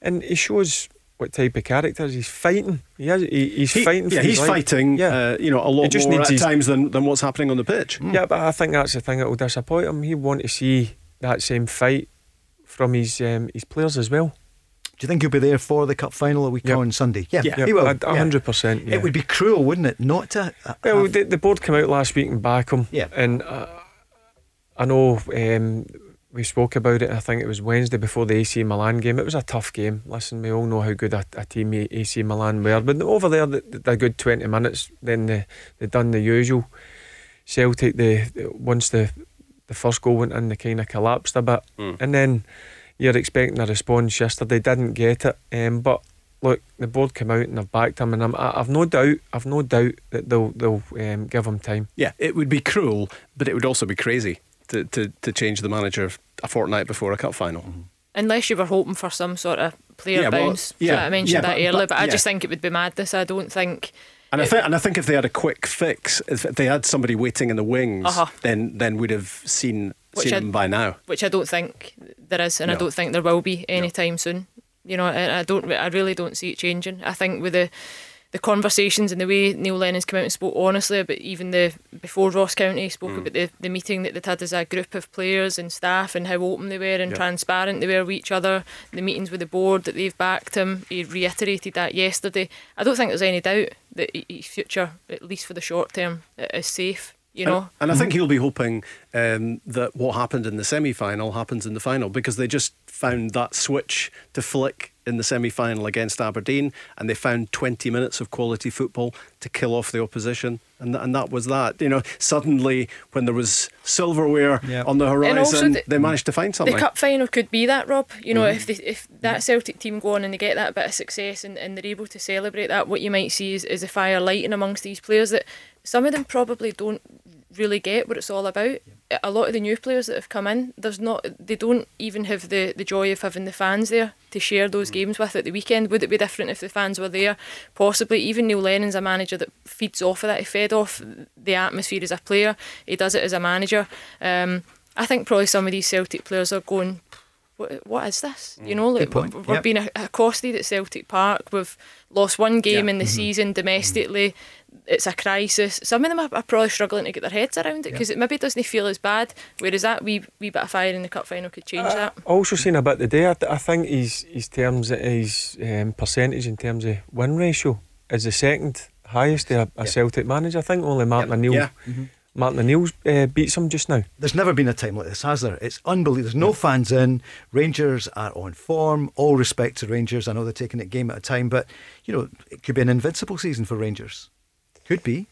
and he shows what type of character he's fighting. He has, he, he's He- fighting. yeah, for his he's life. fighting. Yeah. Uh, you know, a lot He just more at his- times than, than what's happening on the pitch. Yeah, but I think that's the thing that will disappoint him. He want to see that same fight from his um, his players as well. Do you think he'll be there for the cup final a week Yep. on Sunday? Yeah, Yeah, he will. a- a yeah. hundred percent. Yeah. It would be cruel, wouldn't it, not to. uh, Well, have- the, the board came out last week and back him. Yeah. And uh, I know um, we spoke about it. I think it was Wednesday before the AC Milan game. It was a tough game. Listen, we all know how good a, a team AC Milan were. But over there, they, they good 20 minutes. Then they, they done the usual. Celtic, they, they- once the, the first goal went in, they kind of collapsed a bit. And then you're expecting a response yesterday. Didn't get it. Um, but look, the board came out and they've backed him, and I'm, I- I've no doubt, I've no doubt that they'll they'll um, give him time. Yeah, it would be cruel, but it would also be crazy to, to, to change the manager a fortnight before a cup final. Unless you were hoping for some sort of player Yeah, well, bounce. yeah, Yeah, I mentioned yeah, that but- earlier, but- but, I yeah. just think it would be madness. I don't think. And I think, and I think if they had a quick fix, if they had somebody waiting in the wings, Uh-huh. then then we'd have seen Which seen I- them by now. which I don't think there is, and I don't think there will be anytime soon. You know, I, I don't, I really don't see it changing. I think with the the conversations and the way Neil Lennon's come out and spoke honestly about even the before Ross County spoke Mm. about the, the meeting that they'd had as a group of players and staff and how open they were and Yeah. transparent they were with each other. The meetings with the board that they've backed him. He reiterated that yesterday. I don't think there's any doubt that his future, at least for the short term, is safe. You know, And, and I think he'll be hoping um, that what happened in the semi final happens in the final because they just found that switch to flick in the semi final against Aberdeen and they found 20 minutes of quality football to kill off the opposition. And, th- and that was that. You know, suddenly when there was silverware Yeah. on the horizon, the- they managed to find something. The cup final could be that, Rob. You know, Mhm. if they, if that Celtic team go on and they get that bit of success and, and they're able to celebrate that, what you might see is, is a fire lighting amongst these players that some of them probably don't really get what it's all about. A lot of the new players that have come in, there's not they don't even have the, the joy of having the fans there to share those mm. games with at the weekend. Would it be different if the fans were there? Possibly. Even Neil Lennon's a manager that feeds off of that. He fed off the atmosphere as a player. He does it as a manager. Um, I think probably some of these Celtic players are going, what, what is this? Mm. You know, like, Good point. we're Yep. being accosted at Celtic Park. We've lost one game Yeah. in the mm-hmm. season mm-hmm. domestically. It's a crisis. Some of them are, are probably struggling to get their heads around it because it maybe doesn't feel as bad. Whereas that wee, wee bit of fire in the cup final could change that. Also seen a bit today. I, I think his his terms his um, percentage in terms of win ratio is the second highest of a, a Celtic manager. I think only Martin O'Neill. Yeah. Martin O'Neill uh, beats him just now. There's never been a time like this, has there? It's unbelievable. There's no fans in. Rangers are on form. All respect to Rangers. I know they're taking it game at a time, but you know it could be an invincible season for Rangers. Could be.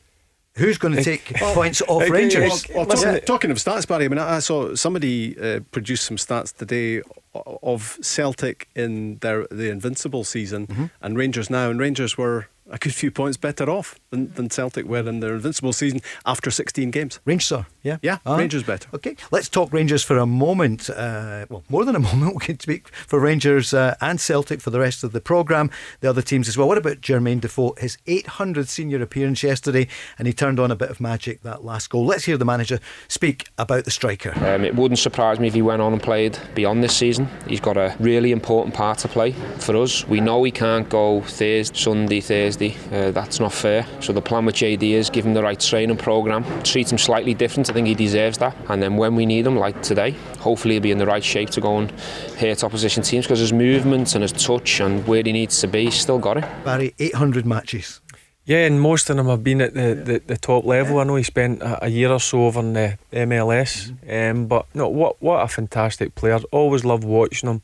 Who's going to take points off it- Rangers? Well, Listen, talking, talking of stats, Barry, I mean, I I saw somebody uh, produce some stats today of Celtic in their the Invincible season and Rangers now, and Rangers were a good few points better off than, than Celtic were in their Invincible season after 16 games. Rangers are, yeah. Yeah, Ah. Rangers better. Okay, let's talk Rangers for a moment. Uh, well, more than a moment. We can speak for Rangers uh, and Celtic for the rest of the programme, the other teams as well. What about Jermaine Defoe? His 800th senior appearance yesterday, and he turned on a bit of magic that last goal. Let's hear the manager speak about the striker. Um, it wouldn't surprise me if he went on and played beyond this season. He's got a really important part to play for us. We know he can't go Thursday, Sunday, Thursday. Uh, that's not fair. So the plan with JD is give him the right training program, treat him slightly different. I think he deserves that. And then when we need him, like today, hopefully he'll be in the right shape to go and hurt opposition teams because his movement and his touch and where he needs to be, he's still got it. Barry, 800 matches. Yeah, and most of them have been at the, the, the top level. I know he spent a, a year or so over in the MLS, um, but no, what what a fantastic player! Always loved watching him.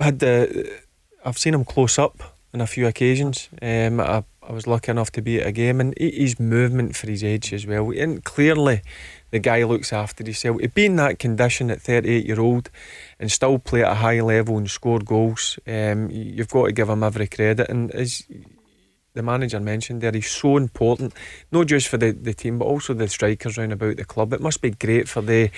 Had the, I've seen him close up on a few occasions. Um, I, I was lucky enough to be at a game, and his movement for his age as well. And clearly, the guy looks after himself. To be in that condition at 38 year old and still play at a high level and score goals, um, you- you've got to give him every credit. And as the manager mentioned there, he's so important, not just for the, the team, but also the strikers round about the club. It must be great for the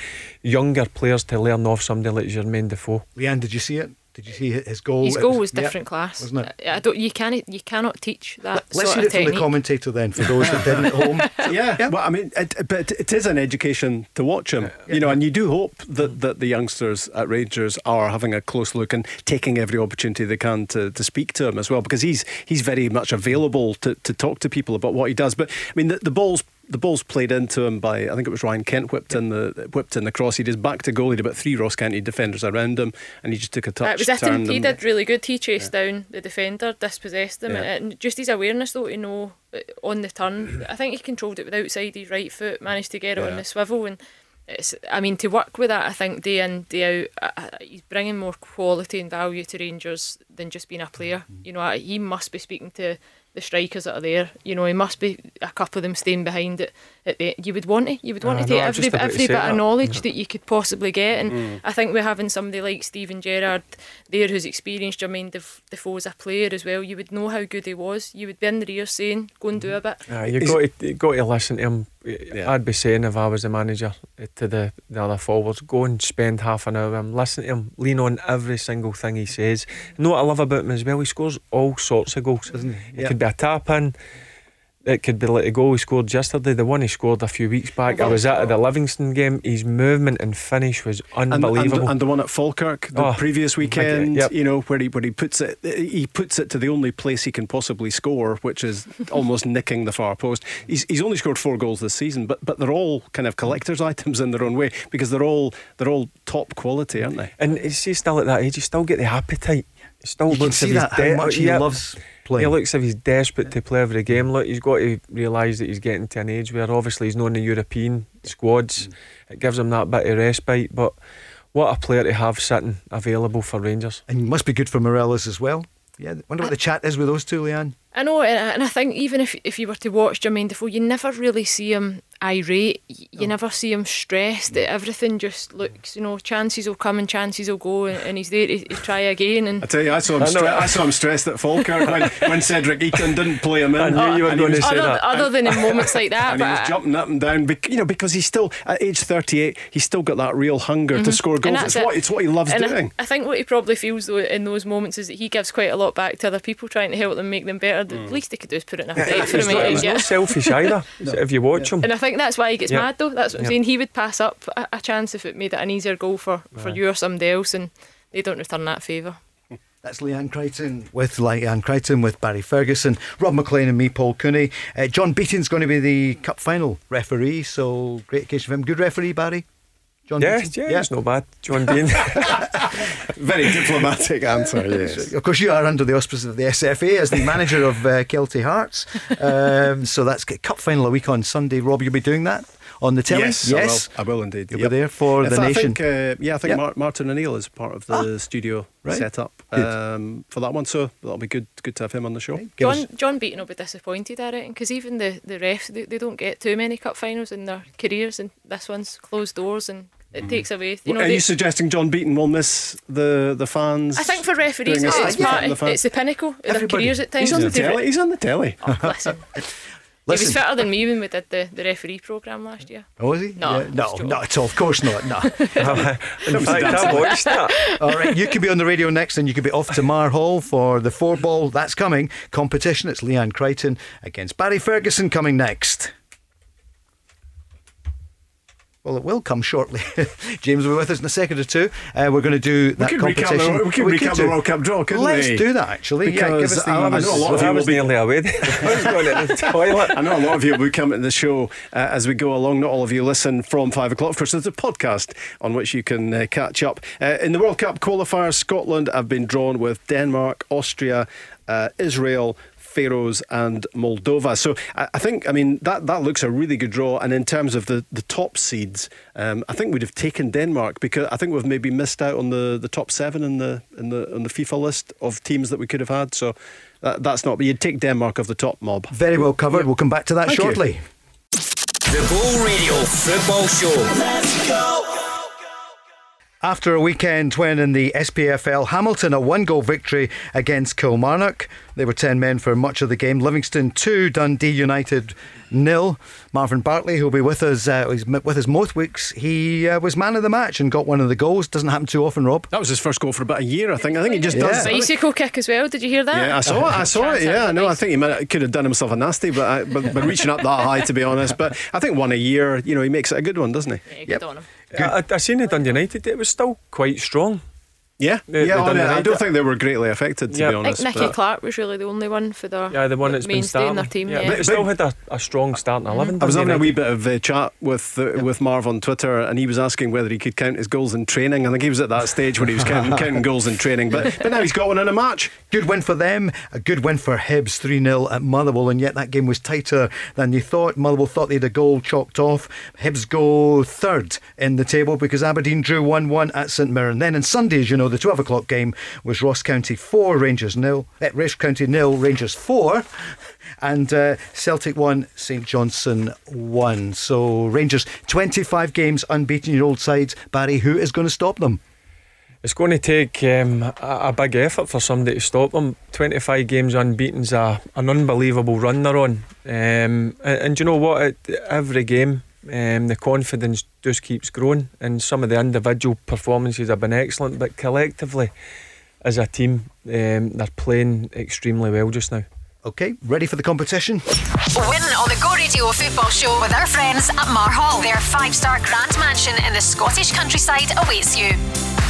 younger players to learn off somebody like Jermaine Defoe. Leanne, did you see it? Did you see his goal? His goal was yeah, different class. wasn't it? I, I don't. You can't. You cannot teach that. Let's sort hear of it from the commentator then, for those that didn't at home. yeah, well, I mean, it, but it is an education to watch him, you know, and you do hope that, that the youngsters at Rangers are having a close look and taking every opportunity they can to, to speak to him as well, because he's he's very much available to, to talk to people about what he does. But I mean, the, the ball's the ball's played into him by I think it was Ryan Kent whipped in the whipped in the cross. He just back to goal. He had about three Ross County defenders around him, and he just took a touch. Uh, it was him. He did really good. He chased down the defender, dispossessed them, Yeah. and just his awareness though to know uh, on the turn. I think he controlled it with outside his right foot, managed to get it Yeah. on the swivel, and it's. I mean, to work with that, I think day in day out, uh, uh, he's bringing more quality and value to Rangers than just being a player. Mm-hmm. You know, uh, he must be speaking to. The strikers that are there, you know, he must be a couple of them staying behind it. At the, you would want to, you would want Ah, to no, take I was every, to every bit that. of knowledge Yeah. that you could possibly get, and Mm. I think we're having somebody like Steven Gerrard there who's experienced Jermaine Def- Defoe as a player as well. You would know how good he was. You would be in the rear saying, go and do a bit. Uh, you've got to, you've got to listen to him. I'd be saying if I was the manager uh, to the, the other forwards, go and spend half an hour with him, listen to him, lean on every single thing he says. You know what I love about him as well? He scores all sorts of goals. It Yeah. could be a tap in. It could be like the goal he scored yesterday, the one he scored a few weeks back. I was at the Livingston game. His movement and finish was unbelievable. And, and the one at Falkirk the Oh, previous weekend, yep. you know, where he where he puts it, he puts it to the only place he can possibly score, which is almost nicking the far post. He's, he's only scored four goals this season, but but they're all kind of collectors' items in their own way because they're all they're all top quality, aren't they? And is he still at that age? you still get the appetite. He still You can see if he's that, how much he yeah. loves playing. He looks if he's desperate to play every game. Look, he's got to realise that he's getting to an age where obviously he's not in the European squads. Mm. It gives him that bit of respite. But what a player to have sitting available for Rangers. And must be good for Morelos as well. Yeah, wonder what the chat is with those two, Leanne. I know, and I- and I think even if if you were to watch Jermaine Defoe, you never really see him irate. Y- You never see him stressed. Everything just looks, you know, chances will come and chances will go, and, and he's there to, to try again. And I tell you, I saw him. I. Stre- I saw him stressed at Falkirk when, when Cedric Itten didn't play him in. I knew you were And he going to say other, that. other than in moments like that, and he but was jumping up and down, bec- you know, because he's still at age 38. He's still got that real hunger to score goals. Mm-hmm. that's It's what it's what he loves and I- doing. I, think what he probably feels though in those moments is that he gives quite a lot back to other people, trying to help them make them better. Mm. The least they could do is put it in a plate for He's him. not, he's eat not selfish either. If you watch him. And I think that's why he gets Yeah. mad though. That's what I'm Yeah. saying. He would pass up a, a chance if it made it an easier goal for, for you or somebody else, and they don't return that favour. That's Leanne Crichton with Leanne Crichton with Barry Ferguson, Rob Maclean and me, Paul Cooney. Uh, John Beaton's going to be the cup final referee, so great occasion for him. Good referee, Barry. John Yeah, Beaton? yeah, it's not bad. John Dean. Very diplomatic answer. Yes. Of course, you are under the auspices of the SFA as the manager of uh, Kelty Hearts. Um, so that's cup final a week on Sunday. Rob, you'll be doing that on the telly. Yes, yes. I will, I will indeed. You'll Yep. be there for In the fact, nation. I think, uh, yeah, I think Yep. Mar- Martin O'Neill is part of the studio right. setup um, for that one, so that'll be good. Good to have him on the show. Give John us- John Beaton will be disappointed, I reckon, because even the the refs they, they don't get too many cup finals in their careers, and this one's closed doors, and it takes away. You know, Are they- you suggesting John Beaton will miss the the fans? I think for referees, it's, it's, statement part, from the it's the pinnacle of their careers at times. He's on the to re- telly. He's on the telly. Oh, listen. He was Listen. fitter than me when we did the, the referee programme last year. Oh, is he? No, Yeah, no, joking. not at all. Of course not. No. In fact, I watched that. All right, you could be on the radio next, and you could be off to Mar Hall for the four ball. That's coming competition. It's Leanne Crichton against Barry Ferguson coming next. Well, it will come shortly. James will be with us in a second or two. Uh, we're going to do that could recap competition. the- we could recap the. World Cup draw, couldn't Let's we? do that actually. yeah, give Because us the. I- I know a lot of you will be- nearly away. I was going to the toilet. I know a lot of you will be coming to the show uh, as we go along. Not all of you listen from five o'clock. Of course, there's a podcast on which you can uh, catch up. Uh, in the World Cup qualifiers, Scotland have been drawn with Denmark, Austria, uh, Israel. Faroes and Moldova. So I, I think, I mean, that, that looks a really good draw. And in terms of the, the top seeds, um, I think we'd have taken Denmark because I think we've maybe missed out on the, the top seven in the in the on the FIFA list of teams that we could have had. So that, that's not. But you'd take Denmark of the top mob. Very well covered. We'll come back to that Thank you. shortly. The Ball Radio Football Show. After a weekend win in the SPFL, Hamilton a one goal victory against Kilmarnock. They were 10 men for much of the game. Livingston 2, Dundee United nil. Marvin Bartley, who'll be with us, uh, he's with us most weeks, he uh, was man of the match and got one of the goals. Doesn't happen too often, Rob. That was his first goal for about a year, I think. I think he just Yeah. does. Bicycle kick as well. Did you hear that? Yeah, I saw it. I saw it. Yeah, no, I think he might, could have done himself a nasty, but, I, but but reaching up that high, to be honest. But I think one a year, you know, he makes it a good one, doesn't he? Yeah, good on him. I, I seen it Dundee United. It was still quite strong. Yeah, The- yeah. the I, I don't think they were greatly affected, to Yeah. be I I honest. think Nicky Clark was really the only one for their Yeah, the one that's been mainstay in starting. their team. yeah, Yeah, but they still had a, a strong starting eleven. I was having a wee bit of uh, chat with uh, with Marv on Twitter, and he was asking whether he could count his goals in training. I think he was at that stage where he was counting, counting goals in training, but but now he's got one in a match. Good win for them, a good win for Hibs 3 0 at Motherwell, and yet that game was tighter than you thought. Motherwell thought they had a goal chalked off. Hibs go third in the table because Aberdeen drew 1 1 at St Mirren. Then on Sunday, as you know, the 12 o'clock game was Ross County 4, Rangers nil. Eh, Ross County nil, Rangers 4. And uh, Celtic 1, St Johnstone 1. So Rangers 25 games unbeaten, your old sides. Barry, who is going to stop them? It's going to take um, a, big effort for somebody to stop them. 25 games unbeaten's a, an unbelievable run they're on. Um, and, and you know what? It, every game, um, the confidence just keeps growing, and some of the individual performances have been excellent, but collectively, as a team, um, they're playing extremely well just now. Okay, ready for the competition? Win on the Go Radio Football Show with our friends at Mar Hall. Their five star grand mansion in the Scottish countryside awaits you.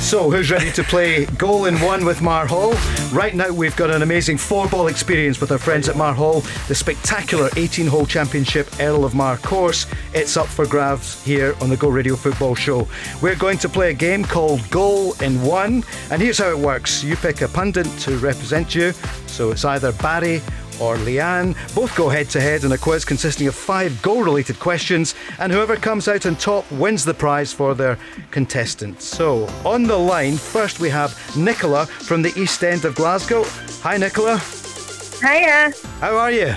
So, who's ready to play goal in one with Mar Hall? Right now, we've got an amazing four ball experience with our friends at Mar Hall, the spectacular 18 hole championship Earl of Mar course. It's up for grabs here on the Go Radio Football Show. We're going to play a game called Goal in One, and here's how it works you pick a pundit to represent you, so it's either Barry or Leanne. Both go head to head in a quiz consisting of five goal related questions, and whoever comes out on top wins the prize for their contestant. So, on the line, first we have Nicola from the East End of Glasgow. Hi, Nicola. Hiya. How are you?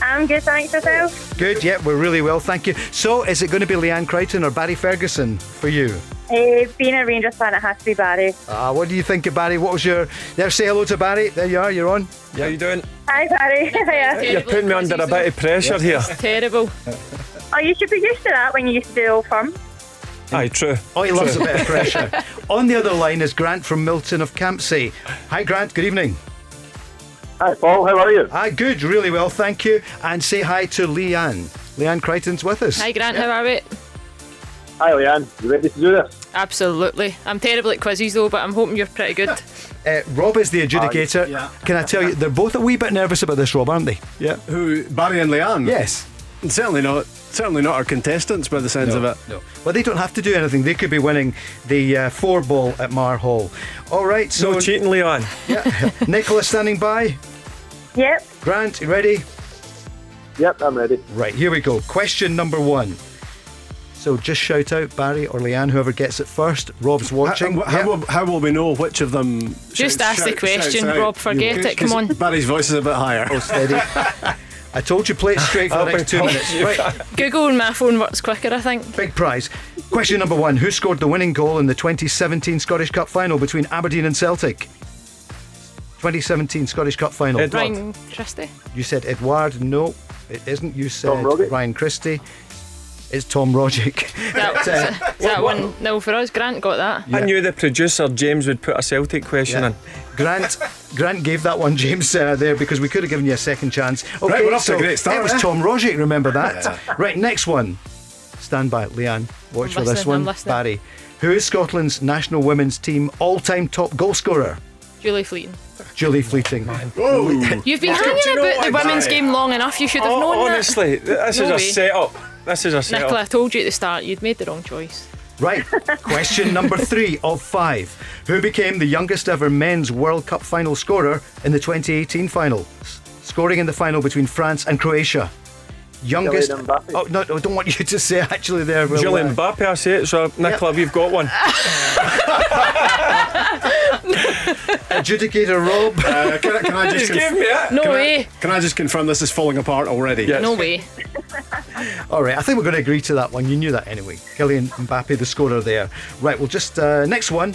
I'm good, thanks yourself. Good, yeah, we're really well, thank you. So, is it going to be Leanne Crichton or Barry Ferguson for you? Uh, being a Rangers fan, it has to be Barry. Ah, what do you think of Barry? What was your. There, say hello to Barry. There you are, you're on. How you doing? Hi, Barry. Hiya. You're putting me under a bit of pressure here. Terrible. Oh, you should be used to that when you used to do Old Firm. Aye, true. Oh, he loves a bit of pressure. On the other line is Grant from Milton of Campsie. Hi, Grant. Good evening. Hi, Paul. How are you? Hi, good. Really well, thank you. And say hi to Leanne. Leanne Crichton's with us. Hi Grant, how are we? Hi, Leanne. You ready to do this? Absolutely. I'm terrible at quizzes though, but I'm hoping you're pretty good. Uh, Rob is the adjudicator. yeah. Can I tell you, they're both a wee bit nervous about this, Rob, aren't they? Yeah. Who? Barry and Leanne? Yes. Certainly not. Certainly not our contestants by the sounds of it. No. Well, they don't have to do anything. They could be winning the uh, four ball at Mar Hall. All right, so. No cheating, Leon. Yeah. Nicola standing by. Yep. Grant, you ready? Yep, I'm ready. Right, here we go. Question number one. So just shout out Barry or Leanne, whoever gets it first. Rob's watching. How, how, will, how will we know which of them? Just shouts- ask the question. Rob, forget it, come on. Barry's voice is a bit higher. Oh, steady. I told you play it straight for the oh, next two minutes. Right, Google and my phone works quicker, I think. big prize. Question number one Who scored the winning goal in the 2017 Scottish Cup final between Aberdeen and Celtic? 2017 Scottish Cup final. Edouard. Ryan Christie. You said Edouard. No, it isn't. You said Ryan Christie. It's Tom Rogic. That, Uh, that one nil for us? Grant got that. I knew the producer James would put a Celtic question Yeah. in. Grant Grant gave that one, James, uh, there because we could have given you a second chance. Okay, Right, we're off to a great start, It was eh? Tom Rogic, remember that? Right, next one. Stand by, Leanne. Watch I'm for this listening, I'm one. listening. Barry. Who is Scotland's national women's team all time top goal scorer? Julie Fleeting. Julie Fleeting. You've been hanging about the women's game long enough. You should have Oh, known honestly, this No is a setup. This is a that. setup. Nicola, I told you at the start you'd made the wrong choice. Right, question number three of five. Who became the youngest ever men's World Cup final scorer in the 2018 final? S- Scoring in the final between France and Croatia. Youngest. Kylian Mbappe. Oh, no, I don't want you to say actually there. Will, Julian uh, Mbappe, I say it, so Nicola, you've got one. Adjudicator Rob. Uh, can, I, can I just He's conf- gave me it. No can I- way. can I just confirm this is falling apart already? Yes. No way. All right, I think we're going to agree to that one. You knew that anyway. Kylian Mbappe, the scorer there. Right, we'll just uh, next one.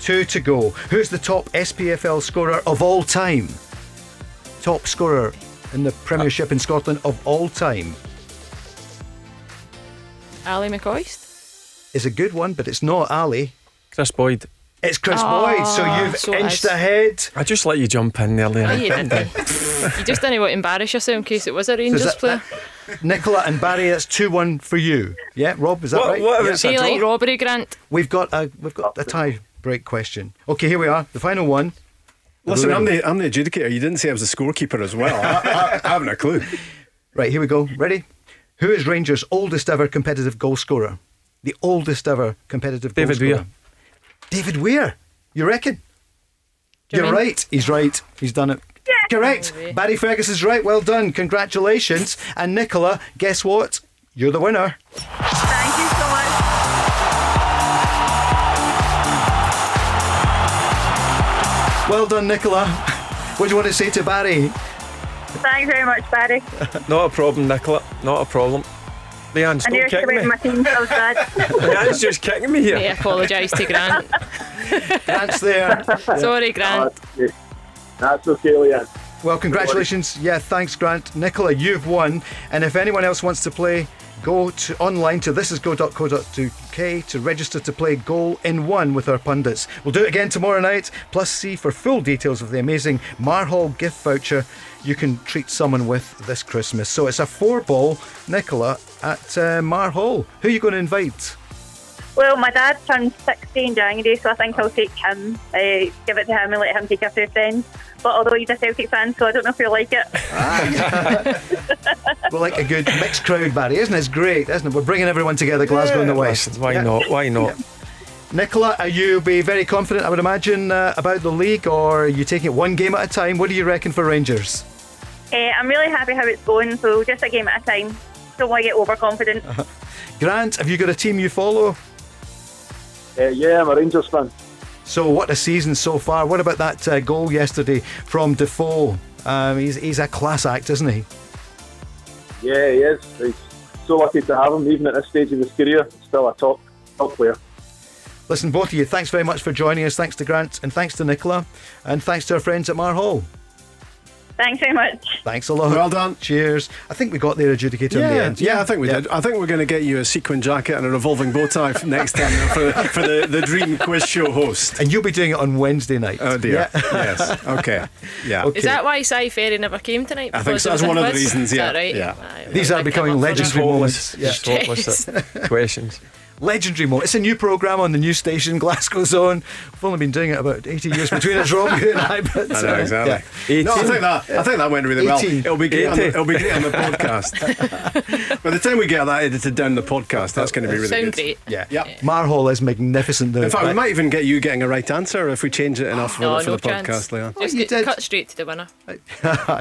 Two to go. Who's the top SPFL scorer of all time? Top scorer in the Premiership in Scotland of all time. Ally McCoist. Is a good one, but it's not Ally. Kris Boyd. It's Kris Oh, Boyd, so ah, you've so inched ahead. I just let you jump in there, Leon. Oh, you didn't. you just didn't want to embarrass yourself in case it was a Rangers that- player. Nicola and Barry, that's two one for you. Yeah, Rob, is that What- right? what if yeah. Do you like robbery, Grant? We've got a we've got a tie break question. Okay, here we are. The final one. Listen, I'm the, I'm the adjudicator. You didn't say I was the scorekeeper as well. I, I, I haven't a clue. Right, here we go. Ready? Who is Rangers' oldest ever competitive goal scorer? The oldest ever competitive David goal Weir. scorer. David Weir. You reckon? Do you You're mean- right. He's right. He's done it. Correct. Oh, Barry is right. Well done. Congratulations. And Nicola, guess what? You're the winner. Well done, Nicola. What do you want to say to Barry? Thanks very much, Barry. Not a problem, Nicola. Not a problem. Leanne, I stop knew kicking me. my team, so sad. Leanne's just kicking me here. I apologise to Grant. Grant's there. Sorry, Grant. That's okay, Leanne. Well, congratulations. Yeah, thanks, Grant. Nicola, you've won. And if anyone else wants to play, go to online to thisisgo.co.uk to register to play Goal in One with our pundits. We'll do it again tomorrow night. Plus, see for full details of the amazing Mar Hall gift voucher you can treat someone with this Christmas. So it's a four ball, Nicola, at uh, Mar Hall. Who are you going to invite? Well, my dad turned 60 in January, so I think I'll take him, uh, give it to him and let him take a few friends. But although he's a Celtic fan, so I don't know if he'll like it. We like a good mixed crowd, Barry, isn't it? It's great, isn't it? We're bringing everyone together, Glasgow and the West. Why Yeah. not? Why not? Nicola, are you be very confident, I would imagine, uh, about the league, or are you taking it one game at a time? What do you reckon for Rangers? Uh, I'm really happy how it's going, so just a game at a time. Don't want to get overconfident. Grant, have you got a team you follow? Uh, yeah, I'm a Rangers fan. So, what a season so far. What about that uh, goal yesterday from Defoe? Um, he's, he's a class act, isn't he? Yeah, he is. He's so lucky to have him, even at this stage of his career. Still a top top player. Listen, both of you, thanks very much for joining us. Thanks to Grant and thanks to Nicola, and thanks to our friends at Mar Hall. Thanks very much. Thanks a lot. Well done. Cheers. I think we got their adjudicator in the end. yeah, I think we did. I think we're going to get you a sequin jacket and a revolving bow tie f- next time for, for the, the Dream Quiz Show host. And you'll be doing it on Wednesday night. Oh dear. Yeah. yes. Okay. Yeah. Okay. Is that why Si Ferry never came tonight? I think Because so. was That's one of the quiz? reasons, Is yeah. that right? Yeah. Aye, These are becoming for legendary moments. Yeah. Just hopeless at questions. Legendary moment. It's a new programme on the new station, Glasgow Zone. We've only been doing it about 80 years between us, Rob, you and I. But, I know uh, exactly. yeah. No, I think that I think that went really well. 18. It'll be great. On the, it'll be great on the podcast. By the time we get that edited down the podcast, that's going to be really Sound good. great. Yeah. Yep. Mar Hall is magnificent. Though. In fact, we might even get you getting a right answer if we change it enough for, No, for no the chance. podcast, Leon. Just you get, did. cut straight to the winner.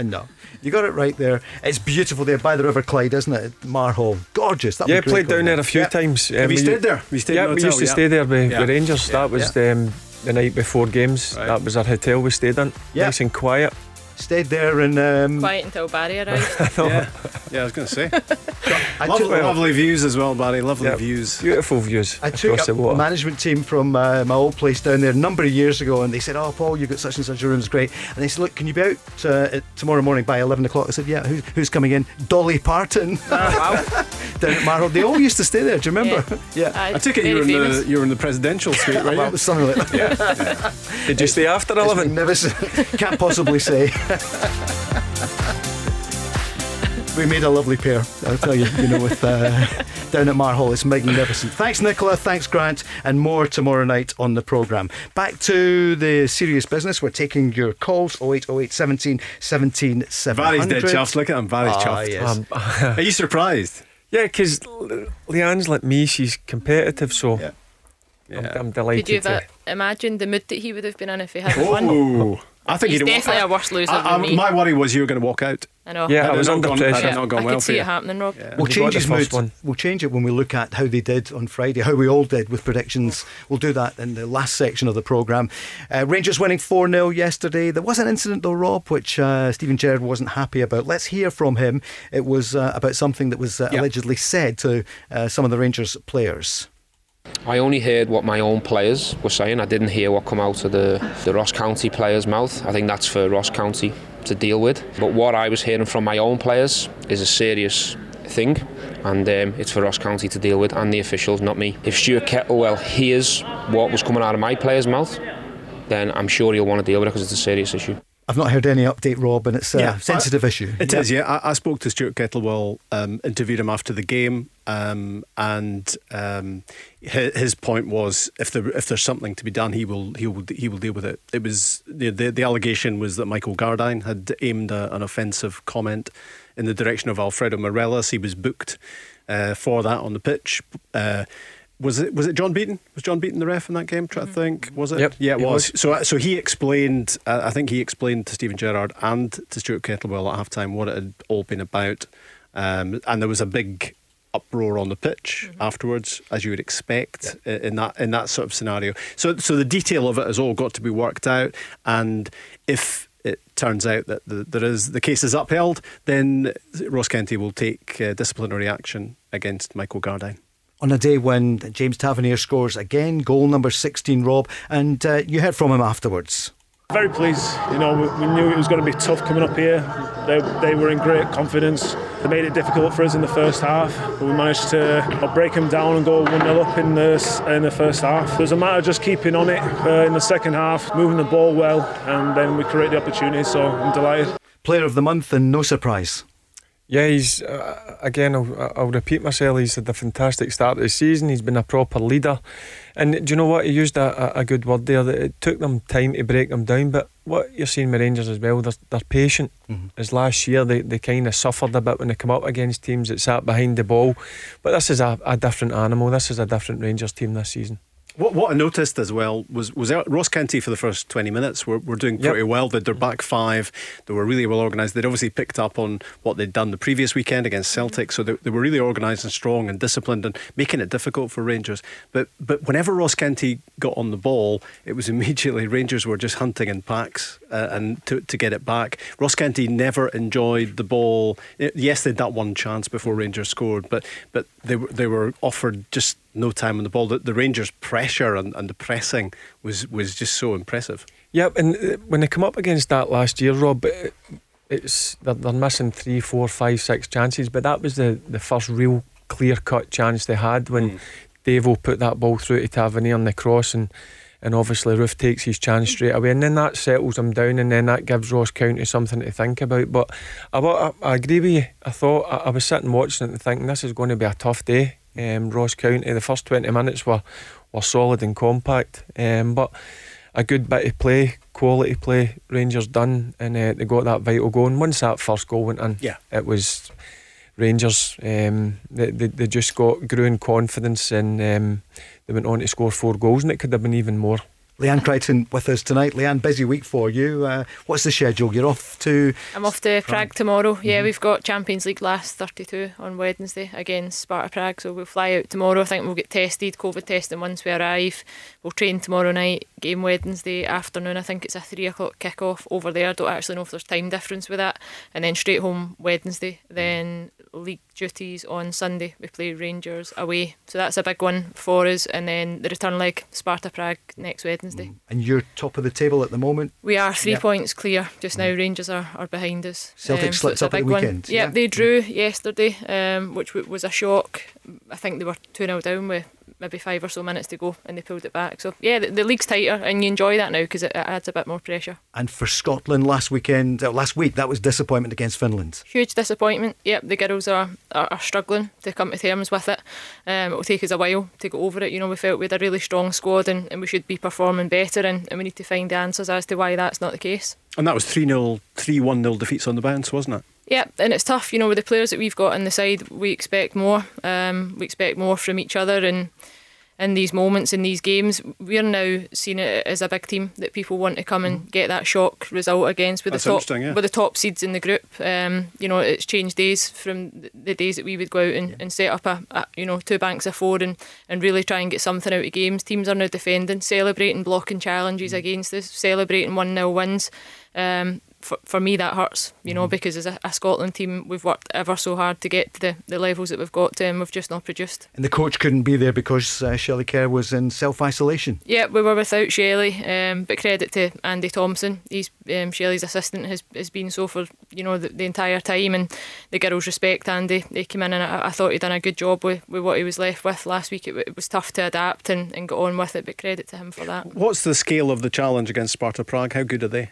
no, you got it right there. It's beautiful there by the River Clyde, isn't it? Mar Hall, gorgeous. That'd Yeah, be great played down there a few Yeah. times. Um, Have you we- stayed there? You stayed yeah, the we used to Yeah. stay there with, Yeah. with Rangers. Yeah, That was um, the night before games. Right. That was our hotel we stayed in. Nice and quiet. Stayed there and um, Quiet until Barry arrived. Yeah. yeah, I was going to say. I lovely, took, lovely views as well, Barry. Lovely Yeah. views. Beautiful views I took across a the water. management team from uh, my old place down there a number of years ago, and they said, "Oh, Paul, you've got such and such a room. It's great." And they said, "Look, can you be out uh, tomorrow morning by eleven o'clock?" I said, "Yeah." Who's, who's coming in? Dolly Parton wow. down at Mar Hall. They all used to stay there. Do you remember? Yeah. Aye, I took it you were very in the you were in the presidential suite, right? Well, it something like that. Did you stay after 11? magnificent. Can't possibly say. we made a lovely pair, I'll tell you, you know, with uh, down at Mar Hall. It's magnificent. Thanks, Nicola. Thanks, Grant. And more tomorrow night on the programme. Back to the serious business. We're taking your calls 0808 17 17 Barry's dead chuffed. Look at him. Barry's Ah, chuffed. yes. Um, Are you surprised? yeah, because Leanne's like me. She's competitive, so Yeah. I'm, Yeah. I'm delighted. Could you to. have uh, imagined the mood that he would have been in if he hadn't won? I think he's he'd walk- definitely a worse loser I- than I- me. My worry was you were going to walk out. I know. Yeah, I Had it was not under gone- pressure. had Yeah, not gone I well could for see you. it happening, Rob. We'll change got his mood. first one. We'll change it when we look at how they did on Friday, how we all did with predictions. We'll do that in the last section of the programme. Uh, Rangers winning 4 0 yesterday. There was an incident, though, Rob, which uh, Steven Gerrard wasn't happy about. Let's hear from him. It was uh, about something that was uh, allegedly said to uh, some of the Rangers players. I only heard what my own players were saying. I didn't hear what come out of the, the Ross County players' mouth. I think that's for Ross County to deal with. But what I was hearing from my own players is a serious thing, and um, it's for Ross County to deal with, and the officials, not me. If Stuart Kettlewell hears what was coming out of my players' mouth, then I'm sure he'll want to deal with it because it's a serious issue. I've not heard any update, Rob, and it's a Yeah, sensitive I- issue. It is, yeah. I, I spoke to Stuart Kettlewell, um, interviewed him after the game, um, and um, his, his point was if there if there's something to be done, he will he will he will deal with it. It was the the, the allegation was that Michael Gardyne had aimed a, an offensive comment in the direction of Alfredo Morelos. He was booked uh, for that on the pitch. Uh, was it was it John Beaton? Was John Beaton the ref in that game? Try to think. Was it? Yep, Yeah, it he was. was. So so he explained. Uh, I think he explained to Steven Gerrard and to Stuart Kettlewell at half time what it had all been about, um, and there was a big uproar on the pitch afterwards, as you would expect i- in that in that sort of scenario. So so the detail of it has all got to be worked out, and if it turns out that the, there is the case is upheld, then Ross County will take uh, disciplinary action against Michael Gardyne. On a day when James Tavernier scores again, goal number 16, Rob, and uh, you heard from him afterwards. Very pleased. You know, we, we knew it was going to be tough coming up here. They, they were in great confidence. They made it difficult for us in the first half, but we managed to uh, break them down and go 1 0 up in the, in the first half. It was a matter of just keeping on it uh, in the second half, moving the ball well, and then we created the opportunity, so I'm delighted. Player of the month, and no surprise. Yeah, he's uh, again. I'll, I'll repeat myself. He's had a fantastic start to the season. He's been a proper leader, and do you know what? He used a, a, good word there. That it took them time to break them down, but what you're seeing with Rangers as well, they're, they're patient. As last year, they, they kind of suffered a bit when they come up against teams that sat behind the ball, but this is a, a different animal. This is a different Rangers team this season. What, what I noticed as well was was Ross County for the first 20 minutes were, were doing Yep. pretty well. They're, they're back five. They were really well organised. They'd obviously picked up on what they'd done the previous weekend against Celtic, so they, they were really organised and strong and disciplined and making it difficult for Rangers. But but whenever Ross County got on the ball, it was immediately Rangers were just hunting in packs uh, and to, to get it back. Ross County never enjoyed the ball. Yes, they had that one chance before Rangers scored, but but they they were offered just no time on the ball. The, the Rangers' pressure and, and the pressing was was just so impressive. Yep, and uh, when they come up against that last year, Rob, it, it's they're, they're missing three, four, five, six chances, but that was the, the first real clear cut chance they had when Davo put that ball through to Tavernier on the cross and. And obviously, Roofe takes his chance straight away, and then that settles him down, and then that gives Ross County something to think about. But I, I, I agree with you. I thought I, I was sitting watching it and thinking this is going to be a tough day. Um, Ross County, the first twenty minutes were were solid and compact, um, but a good bit of play, quality play. Rangers done, and uh, they got that vital goal. And once that first goal went in, Yeah. it was Rangers. Um, they, they they just got grew in confidence, and um, they went on to score four goals, and it could have been even more. Leanne Crichton with us tonight. Leanne, busy week for you. Uh, what's the schedule? You're off to. I'm off to Prague tomorrow. Yeah, we've got Champions League last 32 on Wednesday against Sparta Prague. So we'll fly out tomorrow. I think we'll get tested, COVID testing once we arrive. We'll train tomorrow night, game Wednesday afternoon. I think it's a three o'clock kick-off over there. Don't actually know if there's time difference with that. And then straight home Wednesday. Then league duties on Sunday. We play Rangers away. So that's a big one for us. And then the return leg, Sparta Prague next Wednesday. Mm. And you're top of the table at the moment. We are three Yeah. points clear just now. Mm. Rangers are, are behind us. Celtic um, so slipped a up at the weekend, Yeah, yeah. they mm. drew yesterday, um, which w- was a shock. I think they were 2 0 down with maybe five or so minutes to go and they pulled it back. So, yeah, the, the league's tighter and you enjoy that now because it, it adds a bit more pressure. And for Scotland last weekend, uh, last week, that was disappointment against Finland. Huge disappointment. Yep, the girls are, are, are struggling to come to terms with it. Um, it will take us a while to get over it. You know, we felt we had a really strong squad and, and we should be performing better and, and we need to find the answers as to why that's not the case. And that was 3 0, 3 1 0 defeats on the bounce, wasn't it? Yeah, and it's tough, you know, with the players that we've got on the side, we expect more. Um, we expect more from each other, and in these moments in these games. We're now seeing it as a big team that people want to come and get that shock result against with That's the top yeah. with the top seeds in the group. Um, you know, it's changed days from the days that we would go out and, and set up a, a you know two banks of four and, and really try and get something out of games. Teams are now defending, celebrating, blocking challenges against us, celebrating one 0 wins. Um, for, for me that hurts, you know, because as a, a Scotland team we've worked ever so hard to get to the, the levels that we've got to and we've just not produced. And the coach couldn't be there because uh, Shelley Kerr was in self isolation. Yeah, we were without Shelley, um, but credit to Andy Thompson. He's um, Shelley's assistant has, has been so for you know the, the entire time, and the girls respect Andy. They came in and I, I thought he'd done a good job with, with what he was left with last week. It, it was tough to adapt and, and get on with it, but credit to him for that. What's the scale of the challenge against Sparta Prague? How good are they?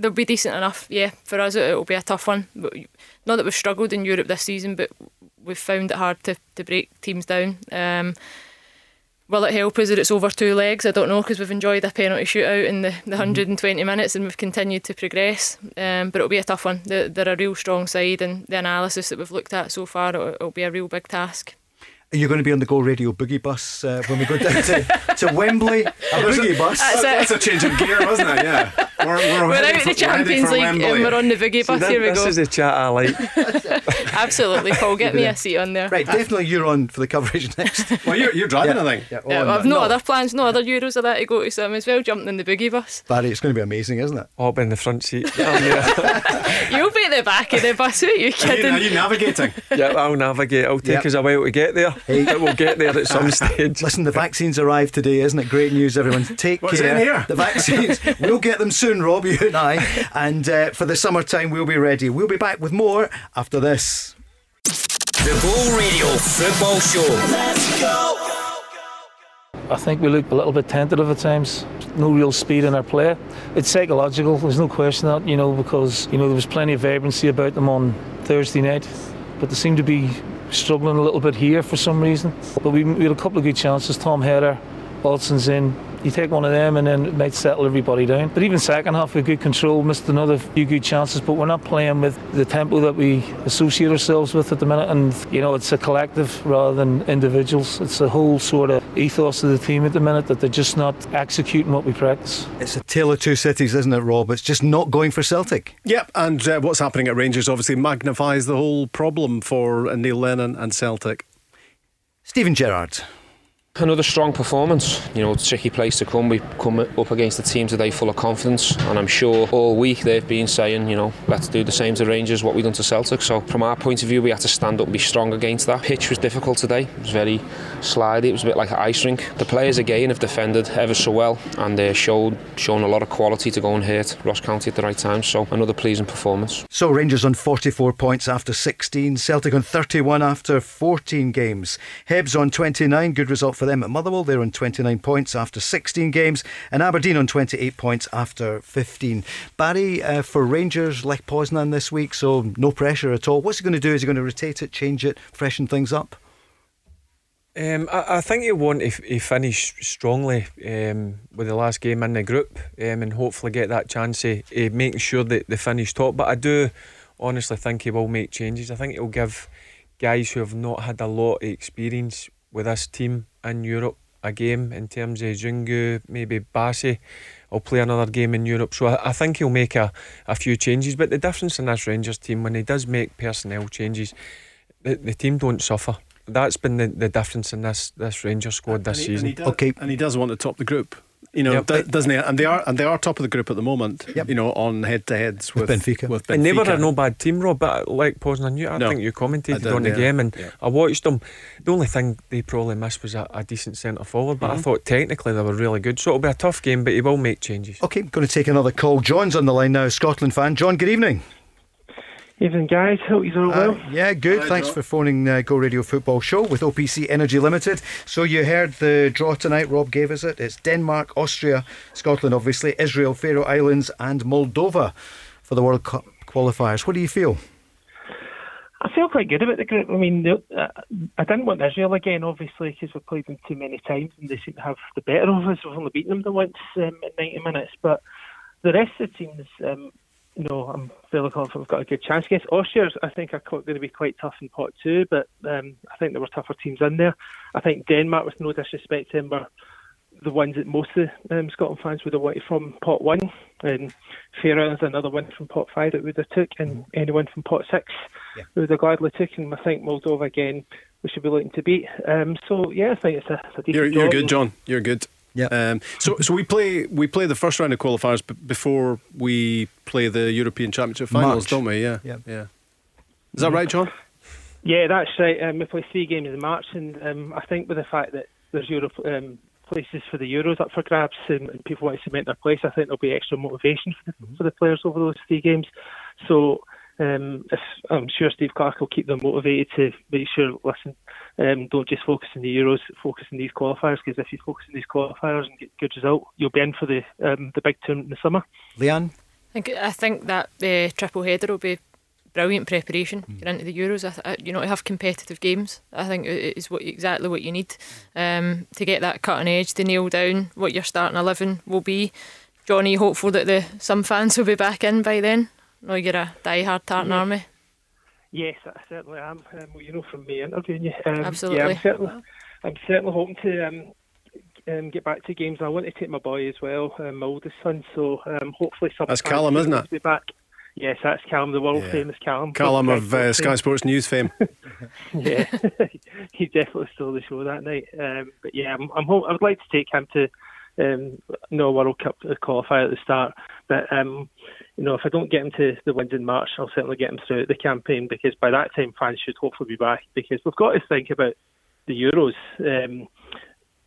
They'll be decent enough, yeah. For us, it, will be a tough one. But not that we've struggled in Europe this season, but we've found it hard to, to break teams down. Um, Will it help us that it's over two legs? I don't know because we've enjoyed a penalty shootout in the, the 120 minutes and we've continued to progress. Um, but it'll be a tough one. They're, they're a real strong side, and the analysis that we've looked at so far, it'll, it'll be a real big task. Are you going to be on the Go Radio boogie bus uh, when we go down to, to Wembley? A boogie bus? That's it. That's a change of gear, wasn't it? Yeah. We're, we're, We're out for- the Champions League heading for and we're on the boogie bus. Here we this go. This is the chat I like. Absolutely, Paul. Get me a seat on there. Right, definitely you're on for the coverage next. Well, you're, you're driving, Yeah. I think. Yeah, Yeah, oh, well, I've no, no, other plans, no other Euros of that to go to, so I'm as well jumping in the boogie bus. Barry, it's going to be amazing, isn't it? I'll be in the front seat. You'll be at the back of the bus, are you Are you, kidding? are you navigating? yeah, I'll navigate. It'll take Yep. us a while to get there, Hey. but we'll get there at some stage. Listen, the vaccines arrived today, isn't it? Great news, everyone. Take What's care. in here? The vaccines. we'll get them soon, Rob, you and I. And uh, for the summertime, we'll be ready. We'll be back with more after this. The Radio Football Show. Let's go. I think we look a little bit tentative at times. No real speed in our play. It's psychological. There's no question that you know because you know there was plenty of vibrancy about them on Thursday night, but they seem to be struggling a little bit here for some reason. But we, we had a couple of good chances. Tom Header, Alson's in. You take one of them and then it might settle everybody down. But even second half, we had good control, missed another few good chances, but we're not playing with the tempo that we associate ourselves with at the minute. And, you know, it's a collective rather than individuals. It's a whole sort of ethos of the team at the minute that they're just not executing what we practice. It's a tale of two cities, isn't it, Rob? It's just not going for Celtic. Yep, and uh, what's happening at Rangers obviously magnifies the whole problem for uh, Neil Lennon and Celtic. Steven Gerrard. Another strong performance. You know, tricky place to come. We come up against a team today full of confidence, and I'm sure all week they've been saying, you know, let's do the same to Rangers what we've done to Celtic. So from our point of view, we had to stand up and be strong against that. Pitch was difficult today. It was very slidey. It was a bit like an ice rink. The players again have defended ever so well, and they showed shown a lot of quality to go and hit Ross County at the right time. So another pleasing performance. So Rangers on 44 points after 16, Celtic on 31 after 14 games. Hibs on 29, good result for them at Motherwell. They're on 29 points after 16 games, and Aberdeen on 28 points after 15. Barry, uh, for Rangers, Lech Poznan this week, so no pressure at all. What's he going to do? Is he going to rotate it, change it, freshen things up? Um, I, I think you want to, f- to finish strongly um, with the last game in the group um, and hopefully get that chance of, of making sure that they finish top. But I do honestly think he will make changes. I think he'll give guys who have not had a lot of experience with this team in Europe a game in terms of Zungu, maybe Bassey. will play another game in Europe. So I, I think he'll make a, a few changes. But the difference in this Rangers team, when he does make personnel changes, the, the team don't suffer. That's been the, the difference in this this Rangers squad this And he- and season. he does- and he does want to top the group. You know, Yep. do- doesn't he? And they are, and they are top of the group at the moment. You know, on head-to-heads with, Benfica. With Benfica. And they were a no bad team, Rob. But Lech Poznan, you, I No. think you commented I did, on the yeah. game, and Yeah. I watched them. The only thing they probably missed was a, a decent centre forward. But I Mhm. thought technically they were really good. So it'll be a tough game, but he will make changes. Okay, going to take another call. John's on the line now, Scotland fan. John, good evening. Evening, guys. Hope you're all well. Uh, yeah, good. Thanks for phoning uh, Go Radio Football Show with OPC Energy Limited. So you heard the draw tonight. Rob gave us it. It's Denmark, Austria, Scotland, obviously, Israel, Faroe Islands, and Moldova for the World Cup qualifiers. What do you feel? I feel quite good about the group. I mean, uh, I didn't want Israel again, obviously, because we've played them too many times and they seem to have the better of us. We've only beaten them the once um, in 90 minutes. But the rest of the teams, um, you know, I'm fairly confident we've got a good chance against Austria. I think are going to be quite tough in pot two, but um, I think there were tougher teams in there. I think Denmark, with no disrespect to them, were the ones that most of the um, Scotland fans would have wanted from pot one. And Faroe is another one from pot five that would have took, and anyone from pot six yeah. would have gladly took. And I think Moldova again, we should be looking to beat. Um, so yeah, I think it's a, it's a decent. You're, you're good, John. You're good. Yeah. Um, so so we play we play the first round of qualifiers b- before we play the European Championship finals, March. don't we? Yeah. Yeah. Yeah. Is that right, John? Yeah, that's right. Um, we play three games in March, and um, I think with the fact that there's Europe um, places for the Euros up for grabs, and, and, people want to cement their place, I think there'll be extra motivation for the, mm-hmm. for the players over those three games. So um, if, I'm sure Steve Clarke will keep them motivated to make sure, listen, um, don't just focus on the Euros, focus on these qualifiers, because if you focus on these qualifiers and get good result, you'll be in for the um, the big tournament in the summer. Leanne? I think, I think that uh, triple header will be brilliant preparation mm. into the Euros. I, I, you know, to have competitive games, I think is what exactly what you need um, to get that cutting edge to nail down what your starting eleven will be. Johnny, hopeful that the some fans will be back in by then. No, you're a die-hard Tartan yeah. Army. Yes, I certainly am. Um, well, you know from me interviewing you. Um, Absolutely. Yeah, I'm certainly, I'm certainly hoping to um, um, get back to games. I want to take my boy as well, um, my oldest son. So um, hopefully, some that's Callum, isn't it? Be back. Yes, that's Callum, the world yeah. famous Callum. Callum of uh, Sky Sports News fame. yeah, he definitely stole the show that night. Um, but yeah, I'm, I'm I would like to take him to um, no World Cup qualifier at the start. But um, you know, if I don't get him to the wins in March, I'll certainly get him through the campaign because by that time fans should hopefully be back. Because we've got to think about the Euros um,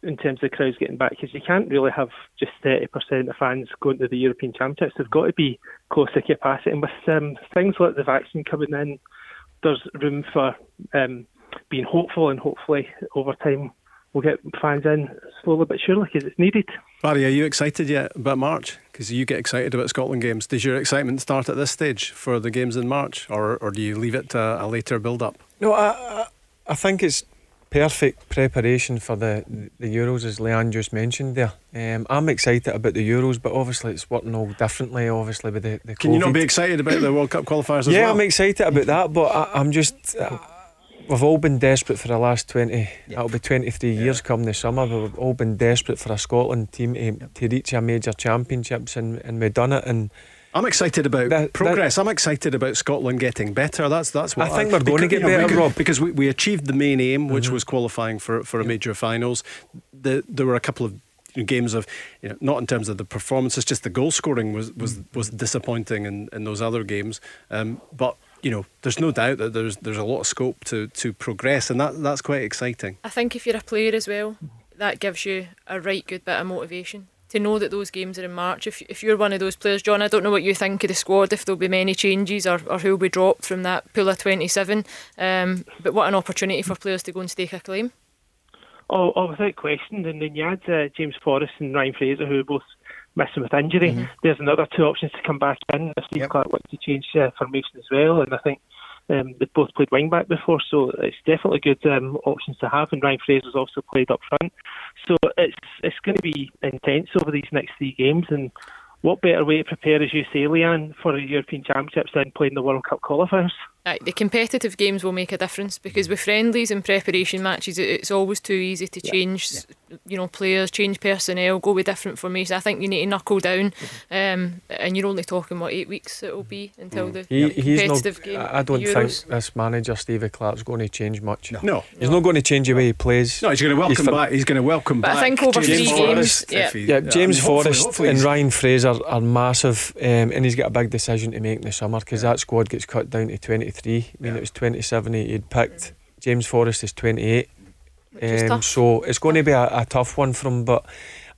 in terms of crowds getting back because you can't really have just 30% of fans going to the European Championships. They've got to be close to capacity. And with um, things like the vaccine coming in, there's room for um, being hopeful and hopefully over time we'll get fans in slowly but surely because it's needed. Barry, are you excited yet about March? Because you get excited about Scotland games. Does your excitement start at this stage for the games in March, or, or do you leave it to a later build up? No, I, I think it's perfect preparation for the, the Euros, as Leanne just mentioned there. Um, I'm excited about the Euros, but obviously it's working all differently, obviously, with the, the Can COVID. you not be excited about the World Cup qualifiers yeah, well? I'm excited about that, but I, am just. We've all been desperate for the last 20, yeah. it'll be 23 yeah. years come the summer, but we've all been desperate for a Scotland team to, to reach a major championships, and, and we've done it. And I'm excited about that, progress. That, I'm excited about Scotland getting better. That's that's what I think I, we're going to get know, better, Rob. Because we, we achieved the main aim, which mm-hmm. was qualifying for for a major finals. The, there were a couple of games of you know, not in terms of the performances, just the goal scoring was was was disappointing in, in those other games. Um, but you know, there's no doubt that there's there's a lot of scope to to progress, and that that's quite exciting. I think if you're a player as well, that gives you a right good bit of motivation to know that those games are in March. If if you're one of those players, John, I don't know what you think of the squad, if there'll be many changes or, or who'll be dropped from that pool of 27. Um, but what an opportunity for players to go and stake a claim. Oh, oh without question. And then you had uh, James Forrest and Ryan Fraser, who both missing with injury. Mm-hmm. There's another two options to come back in if Steve yep. Clarke wants to change uh, formation as well. And I think um, they've both played wing back before, so it's definitely good um, options to have. And Ryan Fraser's also played up front, so it's it's going to be intense over these next three games. And what better way to prepare, as you say, Leanne, for the European Championships than playing the World Cup qualifiers? Uh, the competitive games will make a difference because with friendlies and preparation matches, it's always too easy to change, yeah. you know, players, change personnel, go with different formations. I think you need to knuckle down, mm-hmm. um, and you're only talking what eight weeks it will be until mm. the he, competitive not, game. I don't Euros. think this manager Stevie Clarke's going to change much. No, no. he's no. not going to change the way he plays. No, he's going to welcome he's back. He's going to welcome but back. I think over James three Forrest, games, yeah, he, yeah, James I mean, Forrest hopefully, hopefully and Ryan Fraser are massive, um, and he's got a big decision to make in the summer because yeah. that squad gets cut down to 23. I mean, it was 27 he'd picked. James Forrest is 28. Um, so it's going to be a, a, tough one for him, but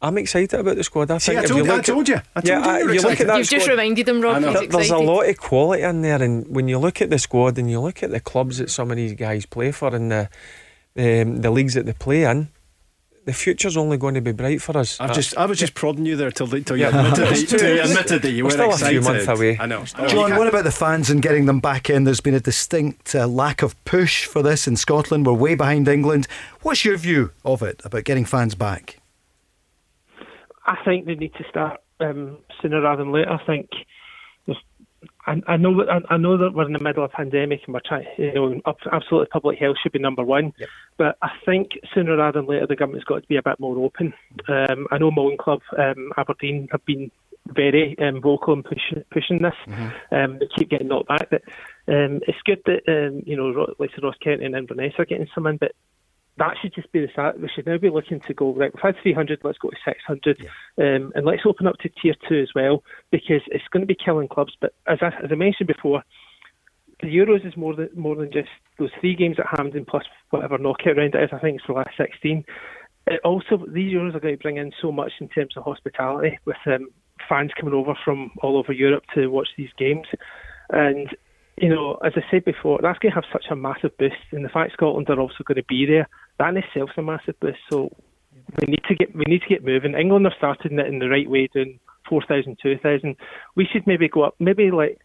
I'm excited about the squad. I See, think I told, you, I told you. I told yeah, you, you look at that You've squad, just reminded him, Rob. There's a lot of quality in there, and when you look at the squad and you look at the clubs that some of these guys play for and the um, the leagues that they play in, the future's only going to be bright for us. I've just, I was just prodding you there till, till you admitted, that, till you admitted that you were still excited. a few months away. I know. John, what about the fans and getting them back in? There's been a distinct uh, lack of push for this in Scotland. We're way behind England. What's your view of it about getting fans back? I think they need to start um, sooner rather than later. I think I, I know I, I know that we're in the middle of a pandemic and we're trying, you know, absolutely public health should be number one. Yep. But I think sooner rather than later, the government's got to be a bit more open. Um, I know own club, um, Aberdeen, have been very um, vocal in pushing pushing this. Mm-hmm. Um, they keep getting knocked back. But um, it's good that um, you know, like Ross County and Inverness are getting some in, but that should just be the start. We should now be looking to go right. We've had 300. Let's go to 600, um, and let's open up to tier two as well because it's going to be killing clubs. But as I, as I mentioned before, the Euros is more than more than just those three games at Hampden plus whatever knockout round it is. I think it's the last 16. It also, these Euros are going to bring in so much in terms of hospitality with um, fans coming over from all over Europe to watch these games, and you know, as I said before, that's going to have such a massive boost, and the fact Scotland are also going to be there, that in itself is a massive boost. So we need to get we need to get moving. England are starting it in the right way, doing 4,000, 2,000. We should maybe go up, maybe like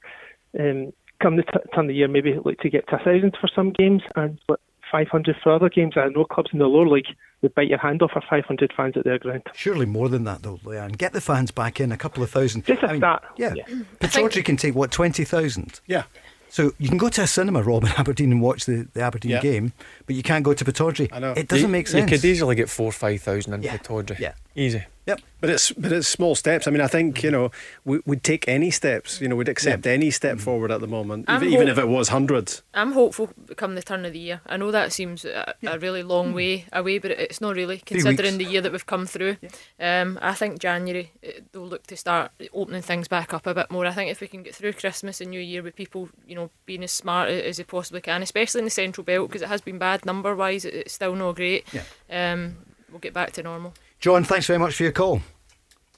um, come the t- turn of the year, maybe look to get to a thousand for some games and what, 500 for other games. I know clubs in the lower league would bite your hand off for 500 fans at their ground. Surely more than that, though, Leanne. Get the fans back in, a couple of thousand. Just a start. Yeah. Yeah. Pittodrie can take, what, 20,000? Yeah. So you can go to a cinema, Rob, in Aberdeen and watch the, the Aberdeen Yeah. game, but you can't go to Pittodrie. I know. It doesn't You- make sense. You could easily get four, or five thousand in Pittodrie. Yeah. Easy. Yep. But it's but it's small steps. I mean, I think you know we, we'd take any steps. You know, we'd accept any step forward at the moment, I'm even, hope- if it was hundreds. I'm hopeful come the turn of the year. I know that seems a, a really long way away, but it's not really considering the year that we've come through. Um, I think January eh, they'll look to start opening things back up a bit more. I think if we can get through Christmas and New Year with people, you know, being as smart as they possibly can, especially in the Central Belt because it has been bad number wise, it's still not great. Um, we'll get back to normal. John, thanks very much for your call.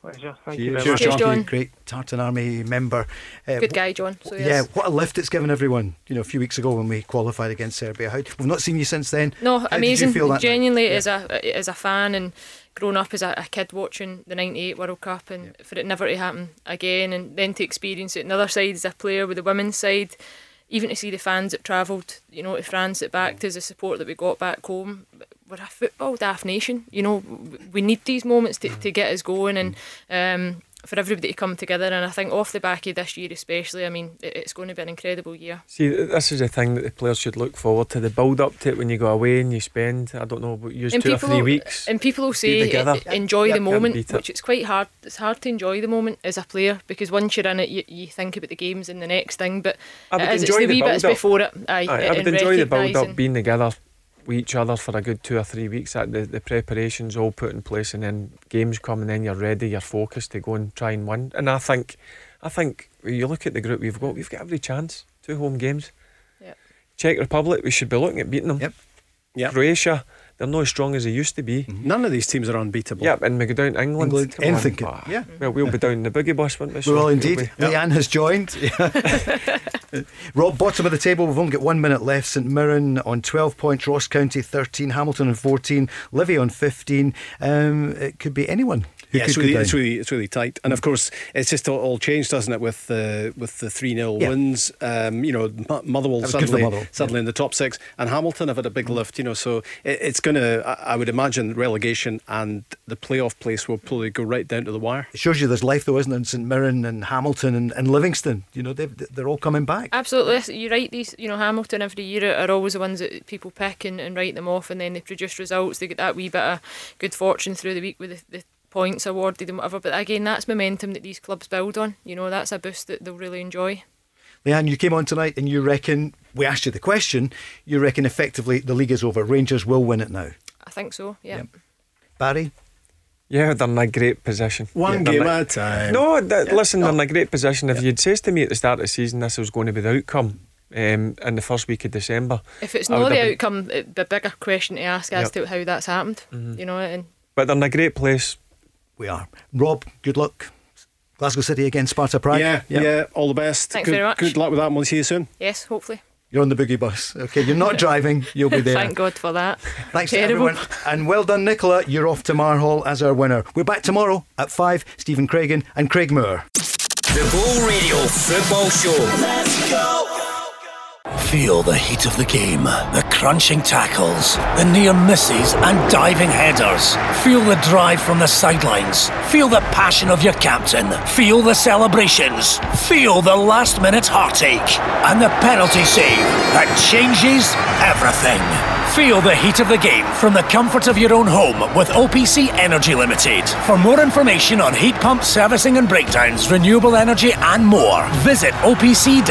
Pleasure. Thank Cheers, you very much. Cheers, John. Great Tartan Army member. Uh, Good guy, John. So yeah, what a lift it's given everyone. You know, a few weeks ago when we qualified against Serbia. How, we've not seen you since then. No, How amazing. Did you feel that night? Genuinely, Yeah. as a as a fan and growing up as a, a kid watching the '98 World Cup, and for it never to happen again, and then to experience it another side as a player with the women's side, even to see the fans that travelled, you know, to France that backed us, the support that we got back home. We're a football daft nation, you know. We need these moments to, to get us going and. Um, for everybody to come together, and I think off the back of this year, especially, I mean, it, it's going to be an incredible year. See, this is the thing that the players should look forward to. The build up to it when you go away and you spend, I don't know, use And two or people three will- weeks. And people will say eh, e- eh, enjoy Yeah, the moment, which it's quite hard. It's hard to enjoy the moment as a player because once you're in it, you, you think about the games and the next thing. But I would it is, it's enjoy the the wee bits build-up. before it. Aye, Aye, I would enjoy the build up, being together with each other for a good two or three weeks. That the, the preparations all put in place, and then games come, and then you're ready, you're focused to go and try and win. And I think, I think when you look at the group we've got, we've got every chance. Two home games. Yep. Czech Republic, we should be looking at beating them. Yep. Yep. Croatia, they're not as strong as they used to be. None of these teams are unbeatable. Yep, and we go down to England. England, anything can- Ah, yeah. Well, we'll be down in the boogie bus, won't we? We So will we'll indeed. be- Leanne has joined. Rob, bottom of the table. We've only got one minute left. St Mirren on 12 points, Ross County 13, Hamilton on 14, Livy on 15. Um, it could be anyone. Who Yeah, it's really, it's really, it's really tight, and of course, it's just all, all changed, doesn't it? With the with the three 0 Yeah. wins, um, you know, Mo- Motherwell That was good for suddenly Motherwell, suddenly in the top six, and Hamilton have had a big lift, you know. So it, it's going to, I would imagine, relegation and the playoff place will probably go right down to the wire. It shows you there's life, though, isn't there? In St Mirren and Hamilton and, and Livingston. You know, they've, they're all coming back. Absolutely, you're right. These, you know, Hamilton every year are always the ones that people pick and, and write them off, and then they produce results. They get that wee bit of good fortune through the week with the, the points awarded and whatever. But again, that's momentum that these clubs build on. You know, that's a boost that they'll really enjoy. Leanne, you came on tonight and you reckon, we asked you the question, you reckon effectively the league is over. Rangers will win it now. I think so. Yeah. Barry? Yeah, they're in a great position. One Yeah, game at a time. No, th- listen, they're in a great position. If you'd says to me at the start of the season this was going to be the outcome um, in the first week of December, If it's not the have been- outcome, it- the bigger question to ask as Yep. to how that's happened. Mhm. You know, and but they're in a great place. We are. Rob, good luck. Glasgow City against Sparta Prague. Yeah, yeah, all the best. Thanks good, very much. Good luck with that. and We'll see you soon. yes, hopefully. You're on the boogie bus. Okay, you're not driving, you'll be there. Thank God for that. Thanks to Terrible. everyone. And well done, Nicola. You're off to Mar Hall as our winner. We're back tomorrow at 5. Stephen Craigan and Craig Moore. The Ball Radio Football Show. Let's go. Feel the heat of the game, the crunching tackles, the near misses and diving headers. Feel the drive from the sidelines. Feel the passion of your captain. Feel the celebrations. Feel the last minute heartache. And the penalty save that changes everything. Feel the heat of the game from the comfort of your own home with OPC Energy Limited. For more information on heat pump servicing and breakdowns, renewable energy and more, visit opc-ltd.uk.